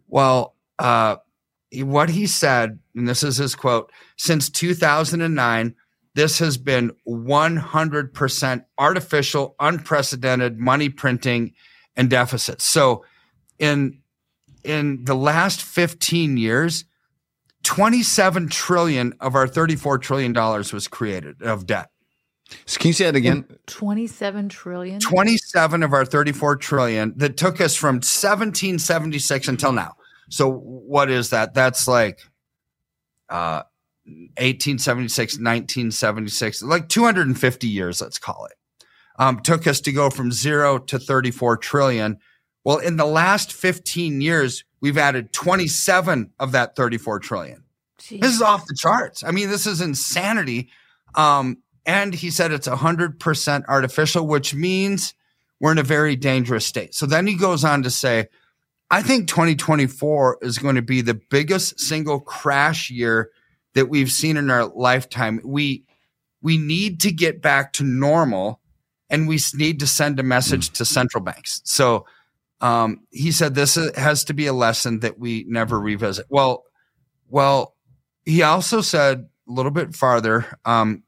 Well, uh, what he said, and this is his quote: "Since 2009, this has been 100% artificial, unprecedented money printing and deficits." So, in in the last 15 years, 27 trillion of our 34 trillion dollars was created of debt. Can you say that again? 27 trillion. 27 of our 34 trillion that took us from 1776 until now. So what is that? That's like uh 1876, 1976, like 250 years, let's call it. Um, took us to go from zero to 34 trillion. Well, in the last 15 years, we've added 27 of that 34 trillion. This is off the charts. I mean, this is insanity. Um, and he said it's 100% artificial, which means we're in a very dangerous state. So then he goes on to say, I think 2024 is going to be the biggest single crash year that we've seen in our lifetime. We we need to get back to normal and we need to send a message to central banks. So um, he said this has to be a lesson that we never revisit. Well, well, he also said a little bit farther, um,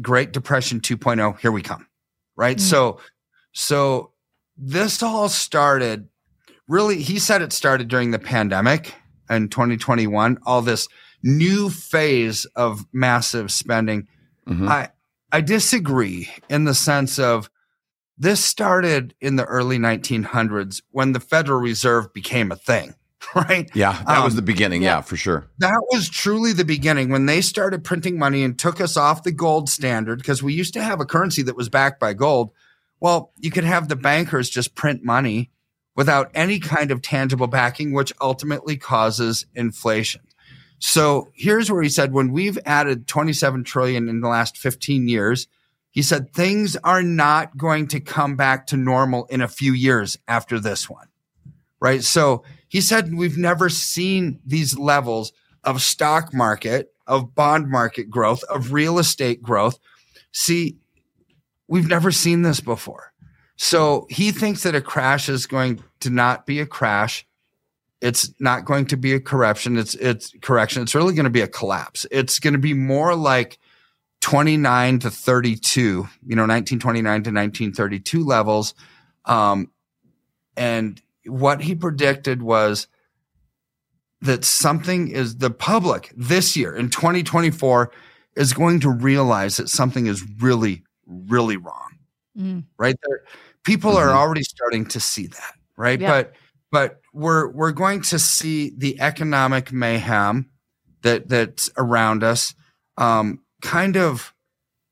Great Depression 2.0, here we come. Right. Mm. So, so this all started really, he said it started during the pandemic in 2021, all this new phase of massive spending. I, I disagree in the sense of this started in the early 1900s when the Federal Reserve became a thing, (laughs) right? Yeah, that was Um, the beginning. Yeah, for sure. That was truly the beginning when they started printing money and took us off the gold standard because we used to have a currency that was backed by gold. Well, you could have the bankers just print money without any kind of tangible backing, which ultimately causes inflation. So here's where he said when we've added 27 trillion in the last 15 years, he said things are not going to come back to normal in a few years after this one right? So he said we've never seen these levels of stock market, of bond market growth, of real estate growth. See, we've never seen this before. So he thinks that a crash is going to not be a crash. It's not going to be a corruption. It's it's correction. It's really going to be a collapse. It's going to be more like 29 to 32, you know, 1929 to 1932 levels. Um, and what he predicted was that something is the public this year in 2024 is going to realize that something is really, really wrong. Mm. Right there, people are already starting to see that, right? Yeah. But but we're we're going to see the economic mayhem that that's around us um, kind of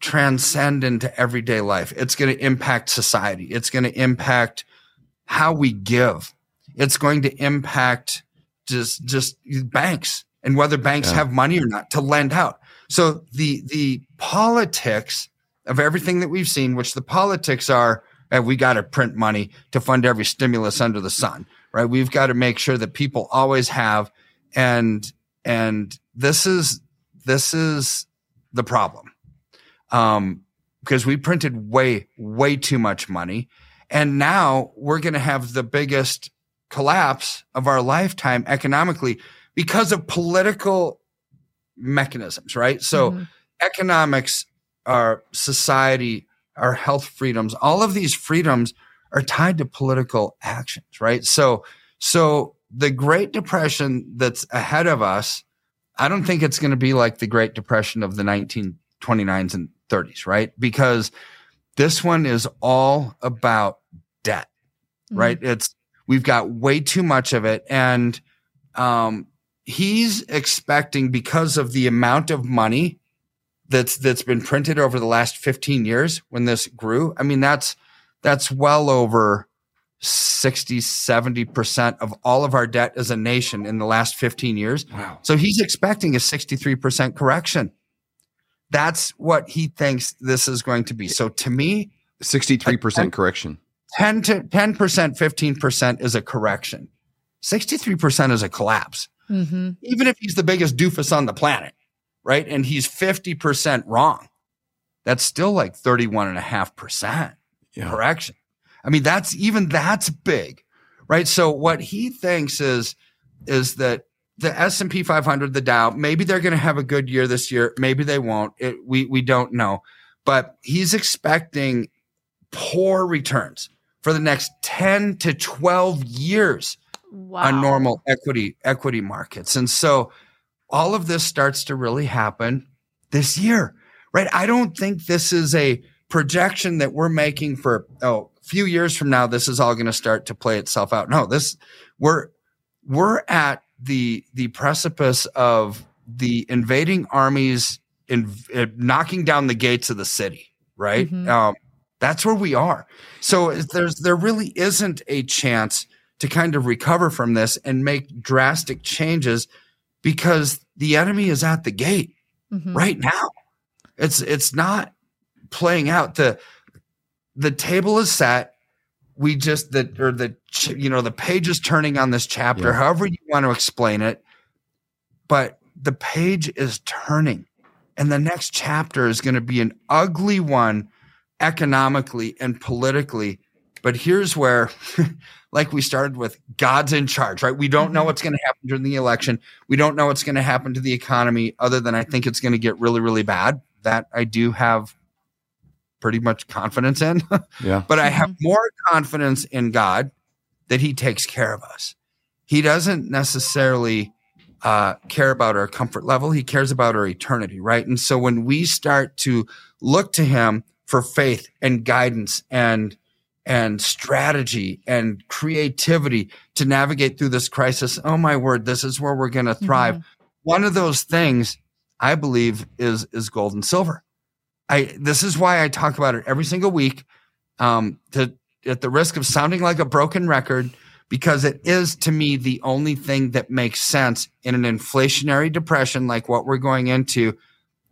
transcend into everyday life. It's going to impact society. It's going to impact how we give. It's going to impact just just banks and whether banks Yeah. have money or not to lend out. So the the politics of everything that we've seen, which the politics are, uh, we got to print money to fund every stimulus under the sun, right? We've got to make sure that people always have, and and this is this is the problem um, because we printed way, way too much money. And now we're going to have the biggest collapse of our lifetime economically because of political mechanisms, right? So Mhm. economics, our society, our health freedoms, all of these freedoms are tied to political actions, right? So, so the Great Depression that's ahead of us, I don't think it's going to be like the Great Depression of the 1929s and 30s, right? Because this one is all about debt, right? It's we've got way too much of it, and um, he's expecting because of the amount of money that's that's been printed over the last 15 years when this grew. I mean, that's that's well over 60, 70% of all of our debt as a nation in the last 15 years. Wow. So he's expecting a 63% correction. That's what he thinks this is going to be. So to me, 63% correction. 10 to 10%, 15% is a correction. 63% is a collapse. Mm-hmm. Even if he's the biggest doofus on the planet, right? And he's 50% wrong. That's still like 31.5% correction. I mean, that's even that's big, right? So what he thinks is, is that the S&P 500, the Dow, maybe they're going to have a good year this year. Maybe they won't. It, we, we don't know, but he's expecting poor returns for the next 10 to 12 years on normal equity equity markets. And so all of this starts to really happen this year, right? I don't think this is a projection that we're making for oh, few years from now this is all going to start to play itself out. No, this we're we're at the the precipice of the invading armies in, uh, knocking down the gates of the city, right? Mhm. Um, that's where we are. So there's there really isn't a chance to kind of recover from this and make drastic changes because the enemy is at the gate Mhm. right now. It's it's not playing out. The the table is set. we just that or the you know the page is turning on this chapter, Yeah. however you want to explain it, but the page is turning, and the next chapter is going to be an ugly one economically and politically. But here's where, (laughs) like we started with, God's in charge, right? We don't know mm-hmm. what's going to happen during the election. We don't know what's going to happen to the economy, other than I think it's going to get really, really bad. That I do have pretty much confidence in. (laughs) Yeah. but I have more confidence in God that He takes care of us. He doesn't necessarily uh, care about our comfort level. He cares about our eternity, right? And so when we start to look to Him for faith and guidance and and strategy and creativity to navigate through this crisis, oh my word, this is where we're going to thrive. One of those things I believe is is gold and silver. I this is why I talk about it every single week. Um, to at the risk of sounding like a broken record, because it is to me the only thing that makes sense in an inflationary depression like what we're going into.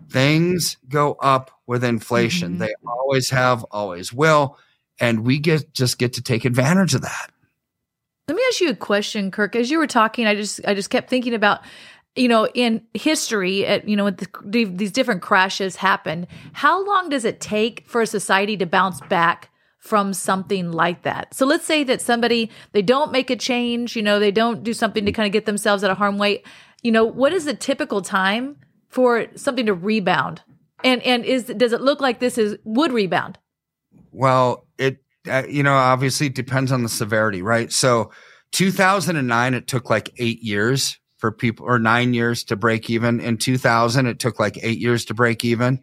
Things go up with inflation. They always have, always will, and we get just get to take advantage of that. Let me ask you a question, Kirk. As you were talking, I just I just kept thinking about, you know, in history, at you know, the, these different crashes happen, how long does it take for a society to bounce back from something like that? So let's say that somebody they don't make a change, you know, they don't do something to kind of get themselves out of harm way. You know, what is the typical time for something to rebound? And and is does it look like this is would rebound? Well, it uh, you know obviously depends on the severity, right? So 2009 it took like 8 years for people or 9 years to break even. In 2000 it took like 8 years to break even.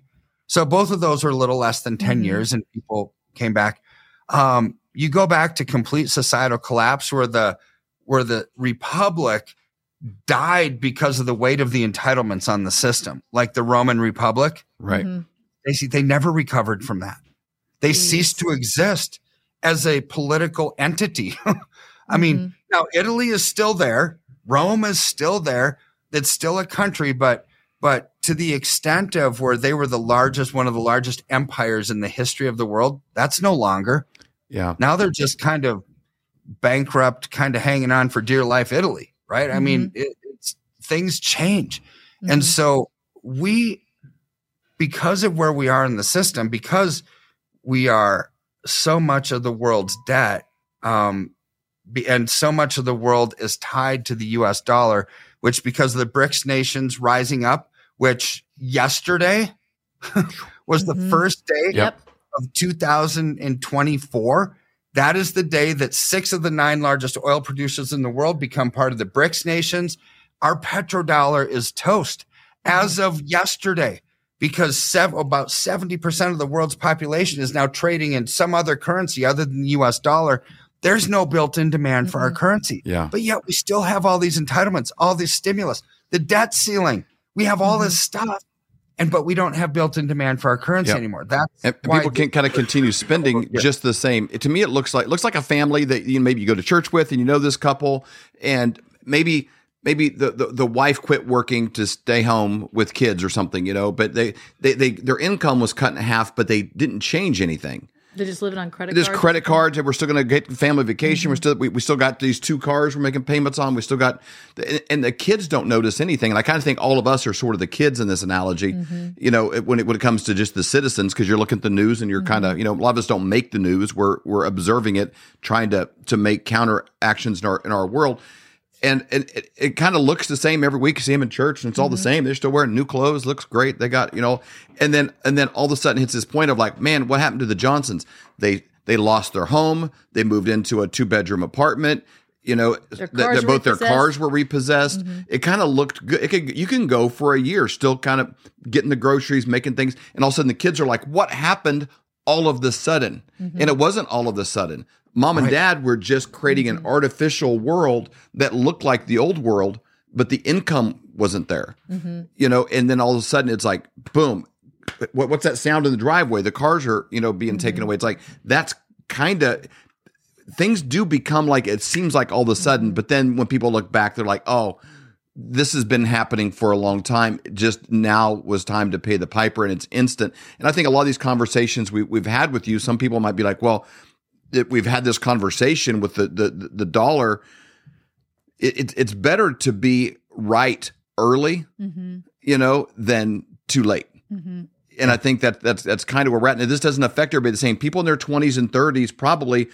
So both of those are a little less than 10 Mhm. years and people came back. Um you go back to complete societal collapse where the where the republic died because of the weight of the entitlements on the system, like the Roman Republic. Right. They see they never recovered from that. They ceased to exist as a political entity. (laughs) I mean, now Italy is still there. Rome is still there. It's still a country, but but to the extent of where they were the largest, one of the largest empires in the history of the world, that's no longer. Yeah. Now they're just kind of bankrupt, kind of hanging on for dear life Italy, right? I mean, it, it's things change. And so we because of where we are in the system, because we are so much of the world's debt, um, be- and so much of the world is tied to the US dollar, which because of the BRICS nations rising up, which yesterday (laughs) was the mm-hmm. first day Yep. of 2024. That is the day that six of the nine largest oil producers in the world become part of the BRICS nations. Our petrodollar is toast as mm-hmm. of yesterday because sev- about 70% of the world's population is now trading in some other currency other than the US dollar. There's no built in demand for our currency. Yeah. But yet we still have all these entitlements, all this stimulus, the debt ceiling. We have all this mm-hmm. stuff. And but we don't have built in demand for our currency Yep. anymore. That's And why people can kind of continue spending just the same. To me, it looks like looks like a family that you know, maybe you go to church with, and you know this couple, and maybe maybe the, the the wife quit working to stay home with kids or something, you know. But they they, they their income was cut in half, but they didn't change anything. They're just living on credit There's cards. credit cards, and we're still going to get family vacation. We're still we, we still got these two cars we're making payments on. We still got, and the kids don't notice anything. And I kind of think all of us are sort of the kids in this analogy. Mm-hmm. You know, it- when it when it comes to just the citizens, because you're looking at the news and you're kind of mm-hmm. you know a lot of us don't make the news. We're we're observing it, trying to to make counter actions in our in our world. And, and it, it kind of looks the same every week. You see them in church, and it's all the same. They're still wearing new clothes. Looks great. They got you know, and then and then all of a sudden hits this point of like, man, what happened to the Johnsons? They they lost their home. They moved into a two bedroom apartment. You know, th- th- both their cars were repossessed. It kind of looked good. It could, you can go for a year still kind of getting the groceries, making things, and all of a sudden the kids are like, "What happened?" All of the sudden, and it wasn't all of the sudden. Mom and Right. dad were just creating an mm-hmm. artificial world that looked like the old world, but the income wasn't there. Mm-hmm. You know, and then all of a sudden it's like, boom, what, what's that sound in the driveway? The cars are, you know, being taken mm-hmm. away. It's like that's kind of things do become like it seems like all of a sudden, but then when people look back, they're like, oh, this has been happening for a long time. Just now was time to pay the piper, and it's instant. And I think a lot of these conversations we, we've had with you, some people might be like, well, that we've had this conversation with the the the dollar. It, it, it's better to be right early, Mm-hmm. you know, than too late. Mm-hmm. And I think that that's that's kind of where we're at. And this doesn't affect everybody the same. People in their twenties and thirties probably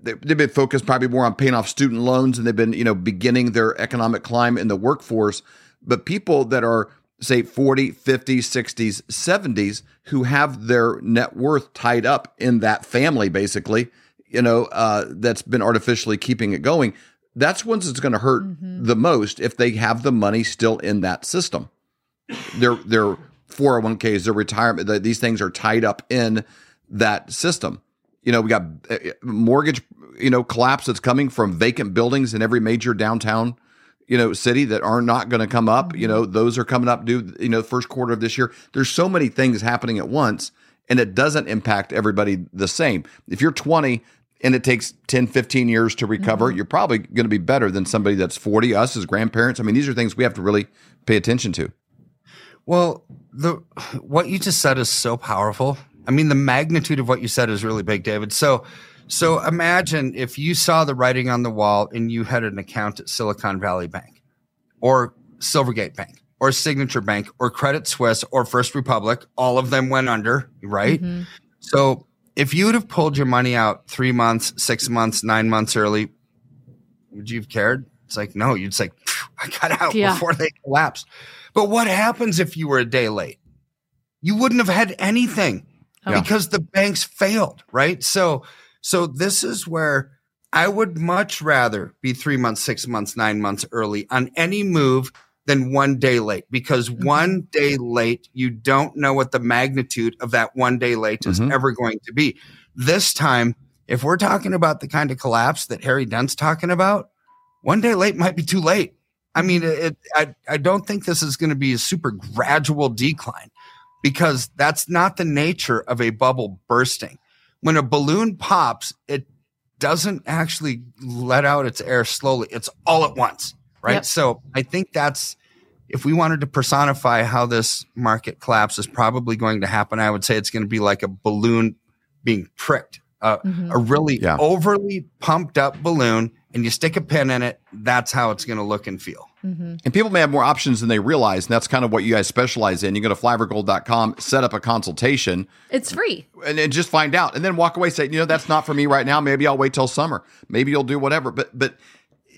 they- they've been focused probably more on paying off student loans and they've been you know beginning their economic climb in the workforce. But people that are say 40, 50, 60s, 70s who have their net worth tied up in that family basically, you know, uh, that's been artificially keeping it going. That's ones that's going to hurt the most if they have the money still in that system their their 401ks, their retirement, the, these things are tied up in that system. You know, we got uh, mortgage, you know, collapse that's coming from vacant buildings in every major downtown, you know, city that are not going to come up. You know, those are coming up due, you know, first quarter of this year. There's so many things happening at once and it doesn't impact everybody the same. If you're 20 and it takes 10, 15 years to recover, mm-hmm. you're probably going to be better than somebody that's 40, us as grandparents. I mean, these are things we have to really pay attention to. Well, the what you just said is so powerful. I mean, the magnitude of what you said is really big, David. So, so imagine if you saw the writing on the wall and you had an account at Silicon Valley Bank, or Silvergate Bank, or Signature Bank, or Credit Suisse, or First Republic. All of them went under, right? Mm-hmm. So, if you would have pulled your money out three months, six months, nine months early, would you have cared? It's like no. You'd say, I got out Yeah. before they collapsed. But what happens if you were a day late? You wouldn't have had anything oh. Yeah. because the banks failed, right? So, so this is where I would much rather be three months, six months, nine months early on any move than one day late because mm-hmm. one day late, you don't know what the magnitude of that one day late is mm-hmm. ever going to be. This time, if we're talking about the kind of collapse that Harry Dent's talking about, one day late might be too late. I mean, mm-hmm. it, I, I don't think this is going to be a super gradual decline because that's not the nature of a bubble bursting. When a balloon pops, it doesn't actually let out its air slowly. It's all at once, right? Yep. So I think that's if we wanted to personify how this market collapse is probably going to happen, I would say it's going to be like a balloon being pricked, uh, a really overly pumped up balloon, and you stick a pin in it. That's how it's going to look and feel. And people may have more options than they realize. And that's kind of what you guys specialize in. You go to flyovergold.com, set up a consultation, It's free. and then just find out. And then walk away saying, you know, that's not for me right now. Maybe I'll wait till summer. Maybe you'll do whatever. But but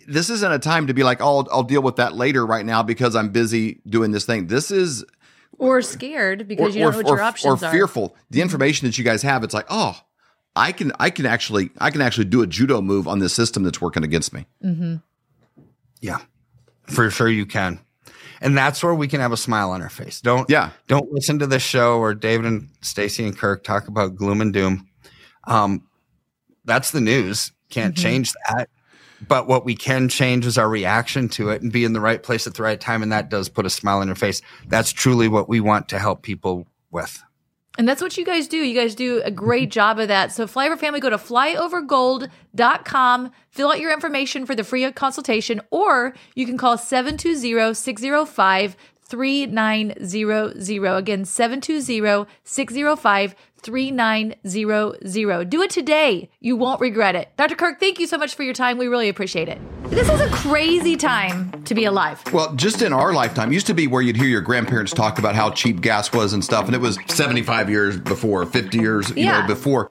this isn't a time to be like, oh, I'll, I'll deal with that later right now because I'm busy doing this thing. This is Or scared because you don't know what your options are or are. fearful. The information that you guys have, it's like, oh, I can I can actually I can actually do a judo move on this system that's working against me. Mm-hmm. Yeah, for sure you can. And that's where we can have a smile on our face. Don't yeah. Don't listen to this show where David and Stacy and Kirk talk about gloom and doom. Um, that's the news. Can't Mhm. change that. But what we can change is our reaction to it and be in the right place at the right time. And that does put a smile on your face. That's truly what we want to help people with. And that's what you guys do. You guys do a great mm-hmm. job of that. So Flyover Family, go to flyovergold.com, fill out your information for the free consultation, or you can call 720-605 3900. Again, 720 605 3900. Do it today. You won't regret it. Dr. Kirk, thank you so much for your time. We really appreciate it. This is a crazy time to be alive. Well, just in our lifetime, used to be where you'd hear your grandparents talk about how cheap gas was and stuff, and it was 75 years before, 50 years, you Yeah. know, before.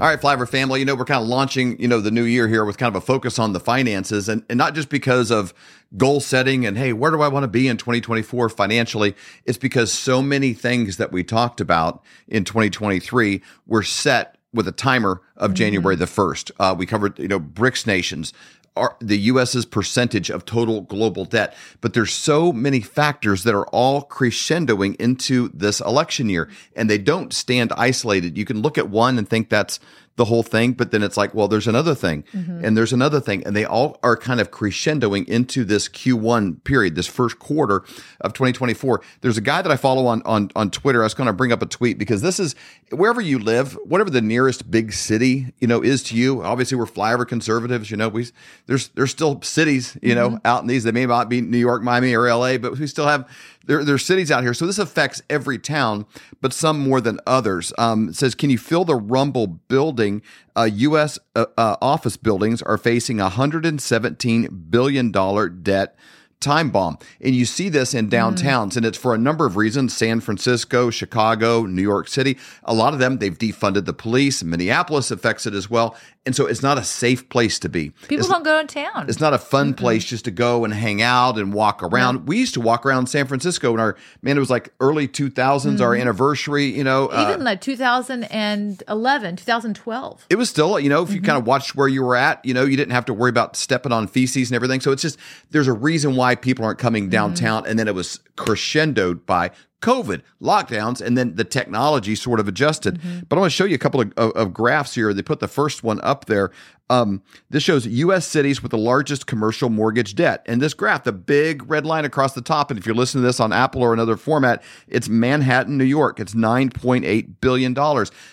All right, Flyover family, you know, we're kind of launching, you know, the new year here with kind of a focus on the finances and, and not just because of goal setting and, hey, where do I want to be in 2024 financially? It's because so many things that we talked about in 2023 were set with a timer of January the 1st. Uh, we covered, you know, BRICS nations, our, the US's percentage of total global debt. But there's so many factors that are all crescendoing into this election year, and they don't stand isolated. You can look at one and think that's the whole thing, but then it's like, well, there's another thing, Mhm. and there's another thing, and they all are kind of crescendoing into this Q1 period, this first quarter of 2024. There's a guy that I follow on on on Twitter. I was going to bring up a tweet because this is wherever you live, whatever the nearest big city you know is to you. Obviously, we're flyover conservatives. You know, we there's there's still cities you know out in these. They may not be New York, Miami, or L.A., but we still have there, there's cities out here. So this affects every town, but some more than others. Um, says, can you feel the rumble building? Uh, U.S. Uh, uh, office buildings are facing a 117 billion dollar debt time bomb. And you see this in downtowns, and it's for a number of reasons San Francisco, Chicago, New York City. A lot of them, they've defunded the police. Minneapolis affects it as well. And so it's not a safe place to be. People It's- don't go to town. it's not a fun place just to go and hang out and walk around. We used to walk around San Francisco and our man, it was like early 2000s, our Mhm. anniversary, you know. uh, Even like 2011, 2012. it was still, you know, if Mm-hmm. you kind of watched where you were at, you know, you didn't have to worry about stepping on feces and everything. So it's just, there's a reason why people aren't coming Mm-hmm. downtown. And then it was crescendoed by COVID lockdowns, and then the technology sort of adjusted. Mm-hmm. But I want to show you a couple of, of, of graphs here. They put the first one up there. Um, this shows U.S. cities with the largest commercial mortgage debt. And this graph, the big red line across the top, and if you're listening to this on Apple or another format, it's Manhattan, New York. It's $9.8 billion.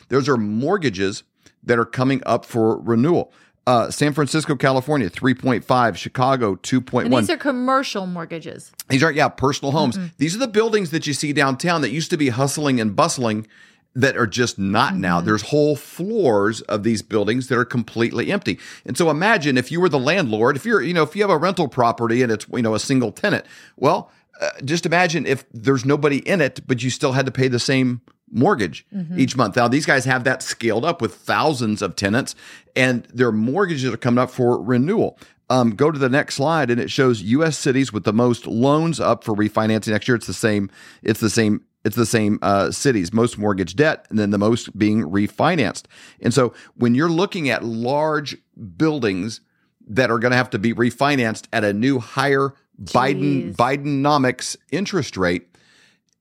Those are mortgages that are coming up for renewal. Uh, San Francisco, California, 3.5, Chicago, 2.1. And these are commercial mortgages. These aren't, yeah, personal homes. Mhm. These are the buildings that you see downtown that used to be hustling and bustling that are just not now. There's whole floors of these buildings that are completely empty. And so imagine if you were the landlord, if you're, you know, if you have a rental property and it's, you know, a single tenant, well, uh, just imagine if there's nobody in it, but you still had to pay the same mortgage Mhm. each month. Now, these guys have that scaled up with thousands of tenants, and their mortgages are coming up for renewal. Um, go to the next slide, and it shows U.S. cities with the most loans up for refinancing next year. It's the same. It's the same. It's the same uh, cities, most mortgage debt, and then the most being refinanced. And so, when you're looking at large buildings that are going to have to be refinanced at a new higher Biden Bidenomics interest rate,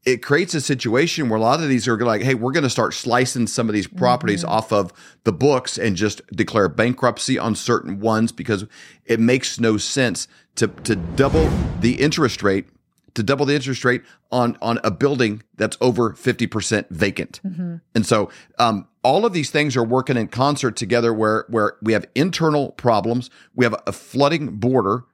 it creates a situation where a lot of these are like, hey, we're going to start slicing some of these properties off of the books and just declare bankruptcy on certain ones because it makes no sense to to double the interest rate to double the interest rate on on a building that's over 50% vacant. And so um, all of these things are working in concert together where where we have internal problems, we have a flooding border,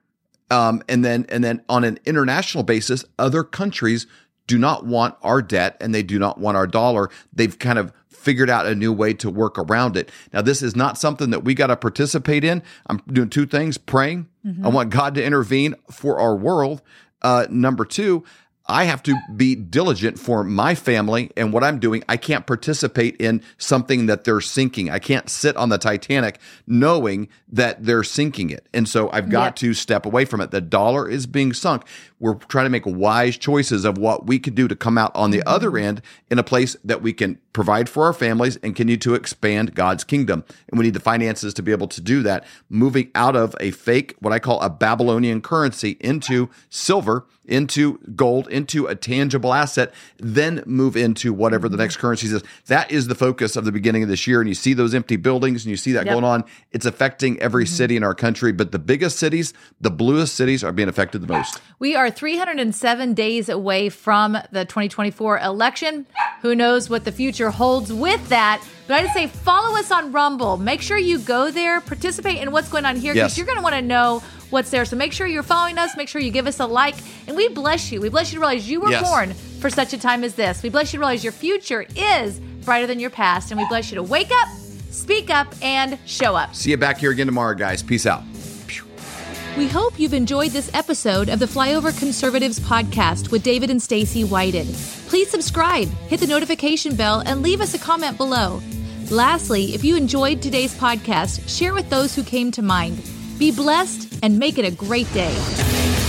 um, and then and then on an international basis, other countries do not want our debt and they do not want our dollar. They've kind of figured out a new way to work around it. Now, this is not something that we got to participate in. I'm doing two things: praying. Mhm. I want God to intervene for our world. Uh, number two, I have to be diligent for my family and what I'm doing. I can't participate in something that they're sinking. I can't sit on the Titanic knowing that they're sinking it. And so I've got Yep. to step away from it. The dollar is being sunk. We're trying to make wise choices of what we could do to come out on the other mm-hmm. end in a place that we can provide for our families and continue to expand God's kingdom. And we need the finances to be able to do that, moving out of a fake, what I call a Babylonian currency, into silver, into gold, into a tangible asset, then move into whatever the next currency is. That is the focus of the beginning of this year. And you see those empty buildings and you see that Yep. going on. It's affecting every mm-hmm. city in our country, but the biggest cities, the bluest cities, are being affected the most. We are 307 days away from the 2024 election. Who knows what the future holds with that? But I just say follow us on Rumble. Make sure you go there, participate in what's going on here because Yes. you're going to want to know what's there. So make sure you're following us. Make sure you give us a like. And we bless you. We bless you to realize you were Yes. born for such a time as this. We bless you to realize your future is brighter than your past. And we bless you to wake up, speak up, and show up. See you back here again tomorrow, guys. Peace out. We hope you've enjoyed this episode of the Flyover Conservatives podcast with David and Stacy Whited. Please subscribe, hit the notification bell, and leave us a comment below. Lastly, if you enjoyed today's podcast, share with those who came to mind. Be blessed and make it a great day.